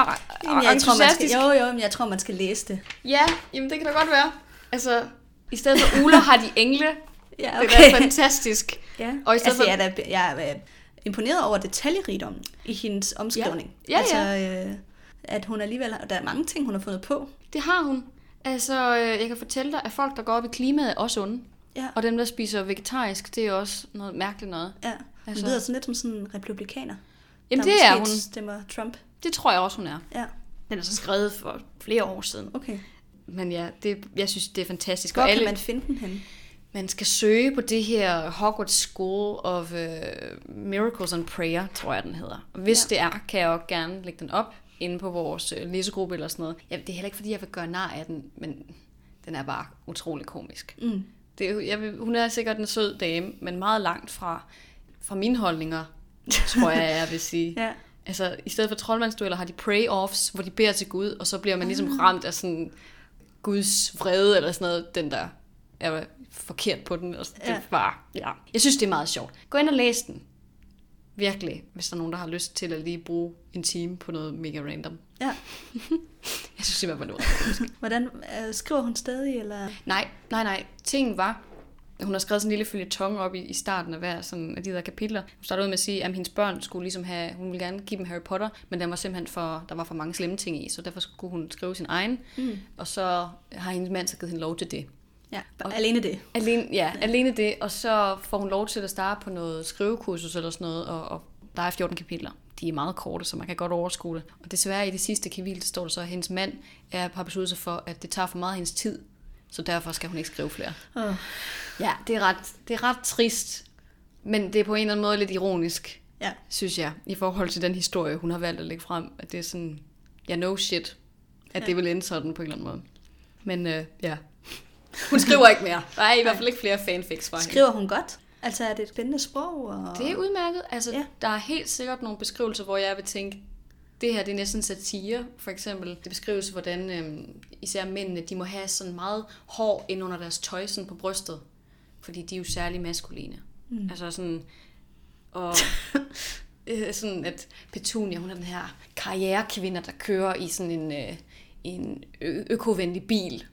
Jamen, jeg, tror, man skal, entusiastisk. jo, jo, men jeg tror, man skal læse det. Ja, jamen det kan da godt være. Altså, i stedet for uler har de engle. (laughs) Ja, Det er fantastisk. Ja. Og i stedet altså, for- jeg er, da, jeg er øh, imponeret over detaljerigdommen i hendes omskrivning. Ja, ja, altså, øh, at hun alligevel der er mange ting, hun har fundet på. Det har hun. Altså, øh, jeg kan fortælle dig, at folk, der går op i klimaet, er også onde. Ja, Og dem, der spiser vegetarisk, det er også noget mærkeligt noget. ja. Hun altså- lyder sådan lidt som sådan en republikaner. Jamen, det er hun. stemmer Trump. Det tror jeg også, hun er. Ja, Den er så skrevet for flere år siden. okay. Men ja, det, jeg synes, det er fantastisk. Hvor og kan alle, man finde den henne? Man skal søge på det her Hogwarts School of uh, Miracles and Prayer, tror jeg, den hedder. Og hvis Ja. det er, kan jeg også gerne lægge den op inde på vores øh, læsegruppe eller sådan noget. Ja, det er heller ikke, fordi jeg vil gøre nar af den, men den er bare utrolig komisk. Mm. Det, jeg vil, hun er sikkert en sød dame, men meget langt fra, fra mine holdninger, tror jeg, jeg vil sige. (laughs) Ja. Altså, i stedet for troldmandsdueller har de pray-offs, hvor de beder til Gud, og så bliver man ligesom ramt af sådan Guds vrede, eller sådan noget, den der er forkert på den. Og det Ja. er bare, ja. Jeg synes, det er meget sjovt. Gå ind og læs den. Virkelig, hvis der er nogen, der har lyst til at lige bruge en time på noget mega random. ja. (laughs) Jeg synes simpelthen, det var noget. (laughs) Hvordan øh, skriver hun stadig? Eller? Nej, nej, nej. Tingen var, hun har skrevet sådan en lille følge tong op i, i starten af hver sådan, af de der kapitler. Hun startede ud med at sige, at hendes børn skulle ligesom have, hun ville gerne give dem Harry Potter, men der var simpelthen for, der var for mange slemme ting i, så derfor skulle hun skrive sin egen. Mm. Og så har hendes mand så givet hende lov til det. Ja, og alene det. Alene, ja, alene det, og så får hun lov til at starte på noget skrivekursus eller sådan noget, og, og der er 14 kapitler. De er meget korte, så man kan godt overskue det. Og desværre i det sidste kapitel, står der så, at hendes mand er, har besluttet sig for, at det tager for meget af hendes tid, så derfor skal hun ikke skrive flere. Oh. Ja, det er ret, det er ret trist, men det er på en eller anden måde lidt ironisk, Ja. synes jeg, i forhold til den historie, hun har valgt at lægge frem, at det er sådan, ja, no shit, at Ja. det vil ende sådan på en eller anden måde. Men øh, ja, hun skriver ikke mere. Er i hvert fald ikke flere fanfics fra hende. Skriver hun godt? Altså er det et spændende sprog? Og... Det er udmærket. Altså, Ja. ja. der er helt sikkert nogle beskrivelser, hvor jeg vil tænke, det her det er næsten satire. For eksempel, det beskrives, hvordan øhm, især mændene, de må have sådan meget hår ind under deres tøj, sådan på brystet. Fordi de er jo særlig maskuline. Mm. Altså sådan, og (laughs) øh, sådan at Petunia, hun er den her karrierekvinde, der kører i sådan en, øh, en ø- økovenlig bil.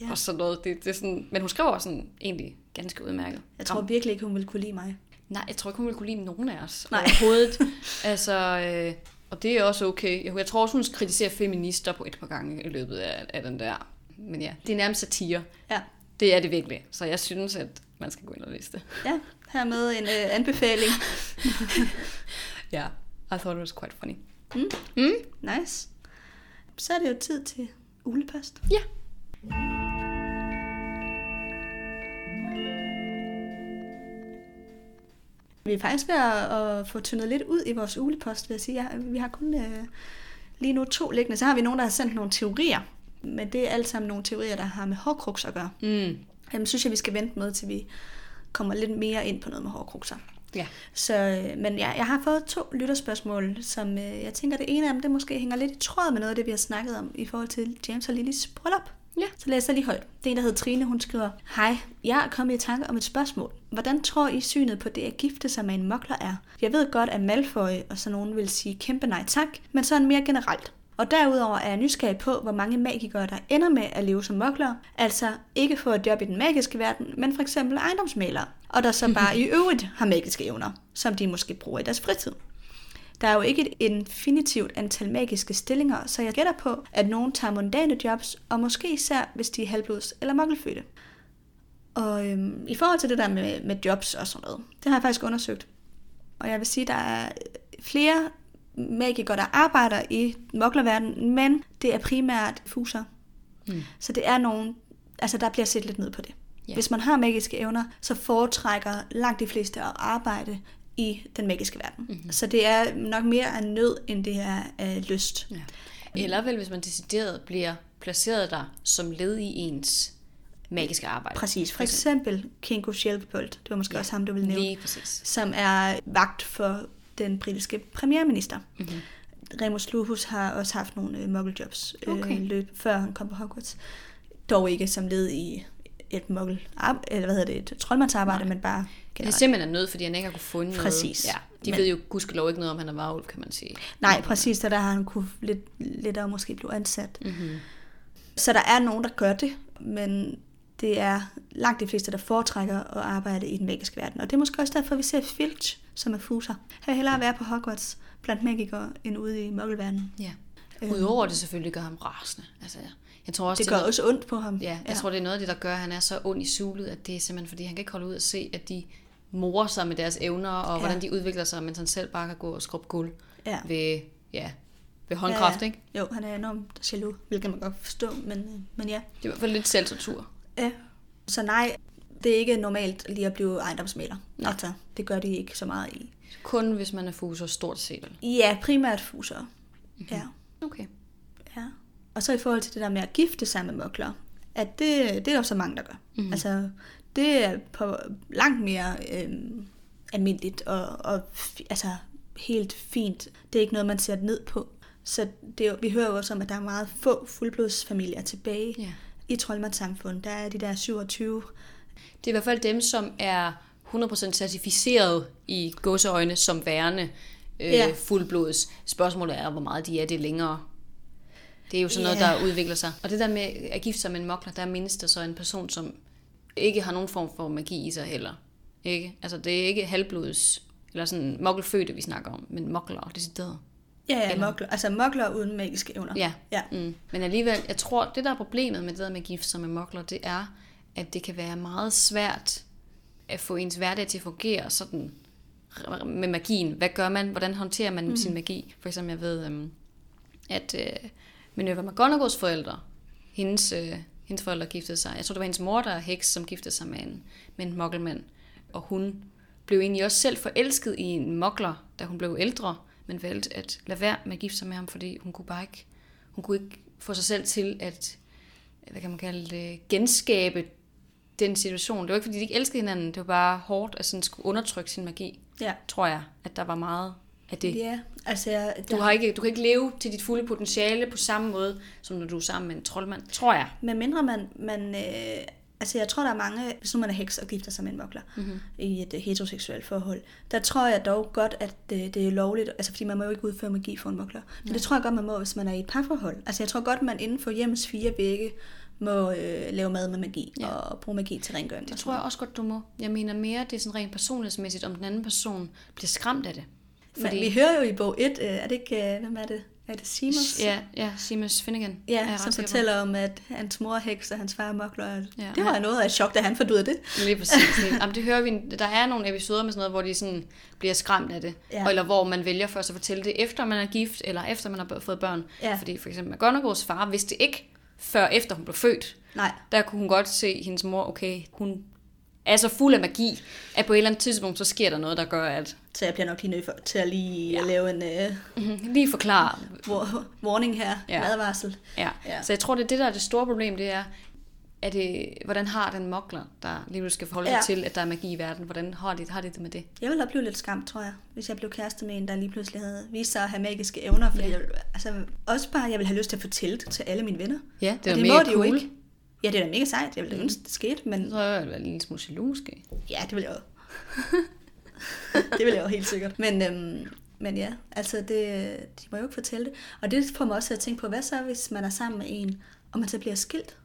Ja. Og sådan noget. Det, det er sådan, men hun skriver sådan egentlig ganske udmærket. Jeg tror virkelig ikke, hun ville kunne lide mig. Nej, jeg tror ikke, hun ville kunne lide nogen af os Nej. Overhovedet. (laughs) altså, øh, og det er også okay. Jeg, jeg tror også, hun kritiserer feminister på et par gange i løbet af, af den der. Men ja, det er nærmest satire. Ja. Det er det virkelig. Så jeg synes, at man skal gå ind og læse det. Ja, Her med en øh, anbefaling. (laughs) Ja, yeah, I thought it was quite funny. Mm. Mm? Nice. Så er det jo tid til ulepost. Ja. Vi er faktisk ved at, få tyndet lidt ud i vores ulepost, vil jeg sige. Vi har kun øh, lige nu to liggende. Så har vi nogen, der har sendt nogle teorier. Men det er alt sammen nogle teorier, der har med hårkrukser at gøre. Mm. Dem synes jeg, vi skal vente med, til vi kommer lidt mere ind på noget med hårkrukser. Ja. Så, øh, men ja, jeg har fået to lytterspørgsmål, som øh, jeg tænker, det ene af dem, det måske hænger lidt i tråd med noget af det, vi har snakket om i forhold til James og Lillys bryllup. Så læser jeg lige højt. Det er en, der hedder Trine, hun skriver, Hej, jeg er kommet i tanke om et spørgsmål. Hvordan tror I synet på det at gifte sig med en mokler er? Jeg ved godt, at Malfoy og sådan nogen vil sige kæmpe nej tak, men sådan mere generelt. Og derudover er jeg nysgerrig på, hvor mange magikere, der ender med at leve som mokler, altså ikke få et job i den magiske verden, men for eksempel ejendomsmalere, og der så bare i (laughs) øvrigt har magiske evner, som de måske bruger i deres fritid. Der er jo ikke et infinitivt antal magiske stillinger, så jeg gætter på, at nogen tager mondane jobs, og måske især, hvis de er halvblods eller mokkelfødte. Og øhm, i forhold til det der med, med jobs og sådan noget, det har jeg faktisk undersøgt. Og jeg vil sige, der er flere magikere, der arbejder i moklerverdenen, men det er primært fuser. Mm. Så det er nogen, altså der bliver set lidt ned på det. Ja. Hvis man har magiske evner, så foretrækker langt de fleste at arbejde i den magiske verden. Mm-hmm. Så det er nok mere af nød, end det er af lyst. ja. Eller vel, hvis man decideret bliver placeret der som led i ens magiske arbejde. Præcis. For eksempel Kingo Shelbolt, det var måske ja. også ham, du ville nævne, Lige præcis. som er vagt for den britiske premierminister. Mm-hmm. Remus Lupus har også haft nogle øh, muggeljobs Okay. øh, løb, før han kom på Hogwarts. Dog ikke som led i et muggel, eller hvad hedder det, et troldmandsarbejde, men bare Det er generelt. simpelthen en nød, fordi han ikke har kunne fundet noget. Præcis. Ja. De Men- ved jo gudskelov ikke noget om, han er varulv, kan man sige. Nej, præcis, så der har han kunne lidt lettere måske blive ansat. Mm-hmm. Så der er nogen, der gør det, men det er langt de fleste, der foretrækker at arbejde i den magiske verden. Og det er måske også derfor, vi ser Filch, som er fuser. Han vil hellere være på Hogwarts blandt magikere, end ude i muggelverdenen. Ja. Udover det selvfølgelig gør ham rasende. Altså, jeg tror også, Det er gør noget- også ondt på ham. Ja, jeg ja. tror, det er noget af det, der gør, at han er så ond i sulet, at det er simpelthen, fordi han kan ikke holde ud at se, at de morer sig med deres evner, og ja. hvordan de udvikler sig, mens han selv bare kan gå og skrubbe guld Ja. ved, ja, ved håndkraft, ja, ikke? Jo, han er enormt jaloux, hvilket man godt forstå, men, øh, men ja. Det er i hvert fald lidt selvtortur. ja. Så nej, det er ikke normalt lige at blive ejendomsmaler. Nej. Altså, det gør de ikke så meget i. Kun hvis man er fuser, stort set. Ja, primært fuser. Mm-hmm. Ja. Okay. Ja. Og så i forhold til det der med at gifte sig med mokler, at det, det er der så mange, der gør. Mm. Altså, det er på langt mere øhm, almindeligt og, og altså, helt fint. Det er ikke noget, man ser ned på. Så det, vi hører jo også om, at der er meget få fuldblodsfamilier tilbage Ja. i troldmandssamfundet. Der er de der 27. Det er i hvert fald dem, som er 100% certificeret i godseøjne som værende øh, Ja. fuldblods. Spørgsmålet er, hvor meget de er det længere. Det er jo sådan noget, der udvikler sig. Og det der med at gifte sig med en mokler, der mindes der så en person, som ikke har nogen form for magi i sig heller. Ikke? Altså, det er ikke halvblods, eller sådan mokkelfødte, vi snakker om, men mokler, decideret. Ja, ja, Eller- mokler. Altså mokler uden magiske evner. Ja. ja. Mm. Men alligevel, jeg tror, det der er problemet med det der med at gifte sig med mokler, det er, at det kan være meget svært at få ens hverdag til at fungere sådan med magien. Hvad gør man? Hvordan håndterer man mm. sin magi? For eksempel, jeg ved, øhm, at øh, Minerva McGonagalls forældre, hendes, øh, hendes forældre giftede sig. Jeg tror, det var hendes mor, der er heks, som giftede sig med en, med en mokkelmand. Og hun blev egentlig også selv forelsket i en mokler, da hun blev ældre, men valgte at lade være med at gifte sig med ham, fordi hun kunne bare ikke, hun kunne ikke få sig selv til at, hvad kan man kalde det, genskabe den situation. Det var ikke, fordi de ikke elskede hinanden, det var bare hårdt at sådan skulle undertrykke sin magi, ja. tror jeg, at der var meget af det. Ja, altså... Jeg, Du, har ikke, du kan ikke leve til dit fulde potentiale på samme måde, som når du er sammen med en troldmand, tror jeg. Men mindre man, man øh, altså jeg tror, der er mange, hvis nu man er heks og gifter sig med en mokler mm-hmm. i et øh, heteroseksuelt forhold, der tror jeg dog godt, at det, det er lovligt, altså fordi man må jo ikke udføre magi for en mokler. Men det tror jeg godt, man må, hvis man er i et parforhold. Altså jeg tror godt, man inden for hjemmets fire vægge må øh, lave mad med magi Ja. ja. og bruge magi til rengøring. Det tror jeg også godt, du må. Jeg mener mere, det er sådan rent personlighedsmæssigt, om den anden person bliver skræmt af det. Fordi... Men vi hører jo i bog 1, øh, er det ikke, øh, hvem er det? Er det Seamus? Ja, ja, Seamus Finnegan. Ja, som fortæller om, at hans mor er heks, og hans far er mokler. Ja, det var han- noget af et chok, da han af det. Lige præcis. (laughs) Jamen, det hører vi. Der er nogle episoder med sådan noget, hvor de sådan bliver skræmt af det. Ja. Eller hvor man vælger først at fortælle det, efter man er gift, eller efter man har fået børn. Ja. Fordi for eksempel McGonagalls far vidste det ikke, før efter hun blev født. Nej, Der kunne hun godt se hendes mor, okay, hun er så fuld af magi, at på et eller andet tidspunkt, så sker der noget, der gør, at så jeg bliver nok lige nødt til at lige ja. Lave en uh, mm, lige forklare. war- warning her, ja. Advarsel. Ja. Ja. Så jeg tror, det er det, der er det store problem, det er, er det, hvordan har den mokler, der lige nu skal forholde Ja. ja. til, at der er magi i verden, hvordan har de, har de det med det? Jeg ville have blevet lidt skræmt, tror jeg, hvis jeg blev kæreste med en, der lige pludselig havde vist sig at have magiske evner. Fordi Ja. jeg, ville- altså, også bare, jeg ville have lyst til at fortælle det til alle mine venner. Ja, det er mega må de jo ikke. Ja, det er da mega sejt. Jeg ville da ønske, det skete, men Så er det vel en lille smule jaloux, måske. ja, det vil jeg jo. (laughs) (laughs) det vil jeg jo helt sikkert. Men, øhm, men ja, altså det, de må jo ikke fortælle det. Og det får mig også til at tænke på, hvad så, hvis man er sammen med en, og man så bliver skilt?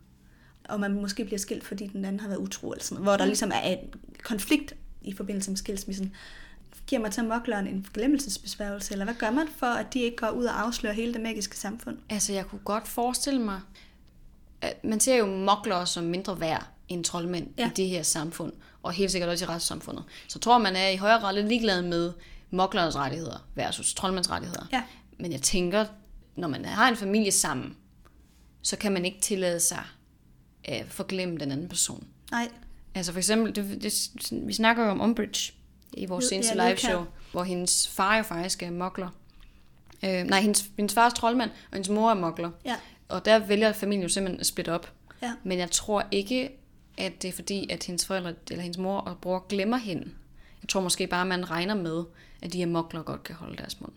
Og man måske bliver skilt, fordi den anden har været utro, eller sådan hvor der ligesom er en konflikt i forbindelse med skilsmissen. Giver man så mokleren en forglemmelsesbesværgelse, eller hvad gør man for, at de ikke går ud og afslører hele det magiske samfund? Altså, jeg kunne godt forestille mig, at man ser jo moklere som mindre værd end troldmænd ja. i det her samfund, og helt sikkert også i retssamfundet. Så tror, man er i højere grad lidt ligeglad med moklernes rettigheder versus troldmænds rettigheder. Ja. Men jeg tænker, når man har en familie sammen, så kan man ikke tillade sig at forglemme den anden person. Nej, Altså for eksempel, det, det, vi snakker jo om Umbridge i vores Ja, seneste ja, live show, hvor hendes far jo faktisk er mokler. Øh, nej, hendes, hendes far er troldmand, og hendes mor er mokler. ja, Og der vælger familien jo simpelthen at splitte op. ja. Men jeg tror ikke, at det er fordi, at hendes forældre, eller hendes mor og bror glemmer hende. Jeg tror måske bare, man regner med, at de her mokler godt kan holde deres mund.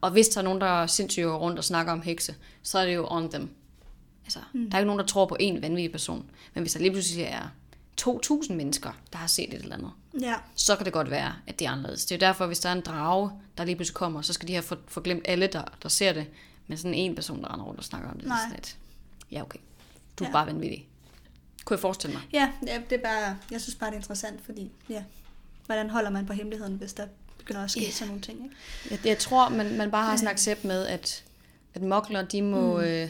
Og hvis der er nogen, der er sindssygt rundt og snakker om hekse, så er det jo on them. Altså, mm. der er ikke nogen, der tror på en vanvittig person. Men hvis der lige pludselig er 2.000 mennesker, der har set et eller andet, ja. så kan det godt være, at det er anderledes. Det er jo derfor, hvis der er en drage, der lige pludselig kommer, så skal de have for, for glemt alle, der, der ser det. Men sådan en person, der render rundt og snakker om det, Nej. er sådan lidt, ja okay, du er Ja. bare vanvittig. Kunne jeg forestille mig. Ja, ja, det er bare, jeg synes bare, det er interessant, fordi, ja, hvordan holder man på hemmeligheden, hvis der begynder at ske yeah. sådan nogle ting, ikke? Jeg, jeg tror, man, man bare har sådan accept med, at, at mokler, de må... Mm. Øh,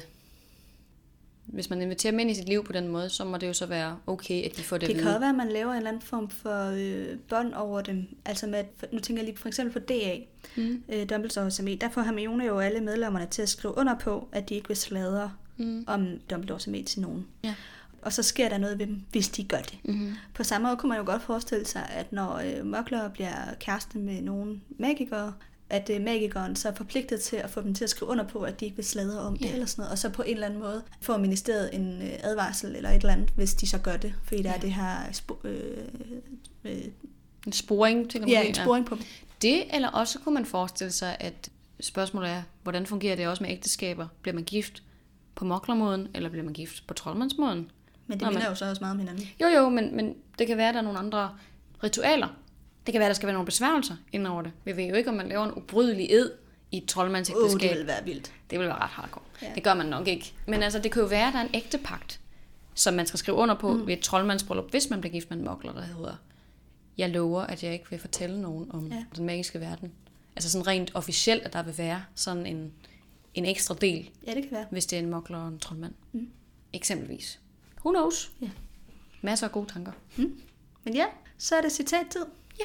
hvis man inviterer dem ind i sit liv på den måde, så må det jo så være okay, at de får det, Det kan også være, at man laver en eller anden form for øh, bånd over dem. Altså med, nu tænker jeg lige for eksempel på DA, Mm. øh, Dumbledore SME. Der får Hermione jo alle medlemmerne til at skrive under på, at de ikke vil sladre Mm. om Dumbledore SME til nogen. Ja. Og så sker der noget ved dem, hvis de gør det. Mm-hmm. På samme måde kunne man jo godt forestille sig, at når øh, mokler bliver kæreste med nogle magikere, at øh, magikeren så er forpligtet til at få dem til at skrive under på, at de ikke vil sladre om det Ja. eller sådan noget, og så på en eller anden måde får ministeriet en øh, advarsel eller et eller andet, hvis de så gør det, fordi der Ja. er det her spo- øh, øh, En sporing, tænker ja, måske, en sporing på dem. Det, eller også kunne man forestille sig, at spørgsmålet er, hvordan fungerer det også med ægteskaber? Bliver man gift på moklermåden, eller bliver man gift på troldmandsmåden? Men det Nå, minder jo så også meget om hinanden. Jo, jo, men, men det kan være, at der er nogle andre ritualer. Det kan være, at der skal være nogle besværgelser ind over det. Vi ved jo ikke, om man laver en ubrydelig ed i et troldmandsægteskab. det ville være vildt. Det vil være ret hardcore. Ja. Det gør man nok ikke. Men altså, det kan jo være, at der er en ægte pagt, som man skal skrive under på mm. ved et troldmandsbryllup, hvis man bliver gift med en mokler, der hedder, jeg lover, at jeg ikke vil fortælle nogen om ja. den magiske verden. Altså sådan rent officielt, at der vil være sådan en, en ekstra del, Ja, det kan være. hvis det er en mokler og en troldmand. Mm. Eksempelvis. Who knows? Ja. Masser af gode tanker. Men ja, så er det citattid. Ja.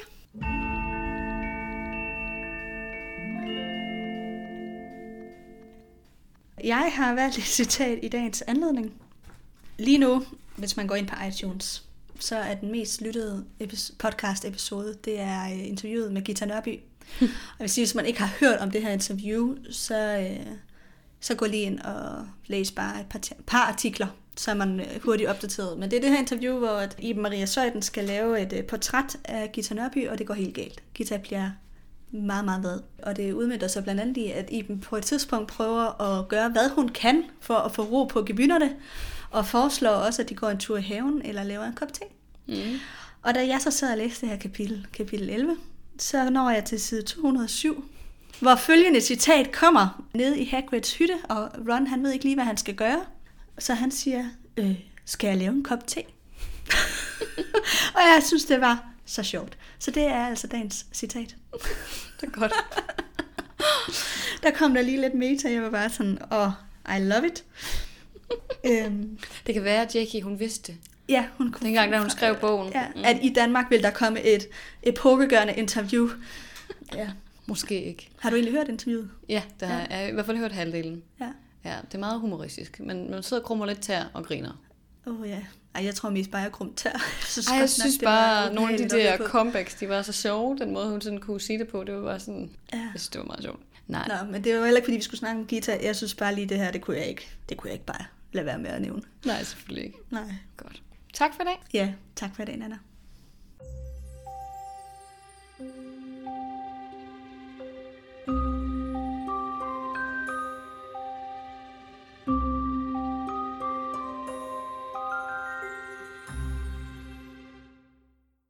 Jeg har valgt et citat i dagens anledning. Lige nu, hvis man går ind på iTunes, så er den mest lyttede epis- podcast-episode, det er øh, interviewet med Gita Nørby. (laughs) Og jeg vil sige, hvis man ikke har hørt om det her interview, så, øh, så gå lige ind og læs bare et par, par artikler, så er man øh, hurtigt opdateret. Men det er det her interview, hvor Iben Maria Søjden skal lave et øh, portræt af Gita Nørby, og det går helt galt. Gita bliver meget, meget vred. Og det udmyndter sig blandt andet i, at Iben på et tidspunkt prøver at gøre, hvad hun kan for at få ro på gebynerne, og foreslår også, at de går en tur i haven eller laver en kop te. Mm. Og da jeg så sad og læste det her kapitel, kapitel 11, så når jeg til side 207, hvor følgende citat kommer ned i Hagrids hytte, og Ron han ved ikke lige, hvad han skal gøre. Så han siger, øh, skal jeg lave en kop te? (laughs) og jeg synes, det var så sjovt. Så det er altså dagens citat. (laughs) Det er godt. (laughs) der kom der lige lidt meta, jeg var bare sådan, åh, oh, I love it. øhm, Det kan være, at Jackie, hun vidste ja, hun kunne Dengang, da hun skrev bogen. Ja, Mm. at i Danmark vil der komme et epokegørende interview. Ja. Måske ikke. Har du egentlig hørt interviewet? Ja, der ja. er i hvert fald hørt halvdelen. Ja. Ja, det er meget humoristisk, men man sidder og krummer lidt tær og griner. Åh oh, ja. Ej, jeg tror mest bare, jeg krum tær. (laughs) Jeg synes, Ej, godt jeg nok, synes bare, nogle af de der på. comebacks, de var så sjove. Den måde, hun sådan kunne sige det på, det var bare sådan... Ja. Jeg synes, det var meget sjovt. Nej, Nå, men det var heller ikke, fordi vi skulle snakke om guitar. Jeg synes bare lige det her, det kunne jeg ikke, det kunne jeg ikke bare lade være med at nævne. nej, selvfølgelig ikke. Nej. Godt. Tak for i dag. Ja, tak for i dag, Nana.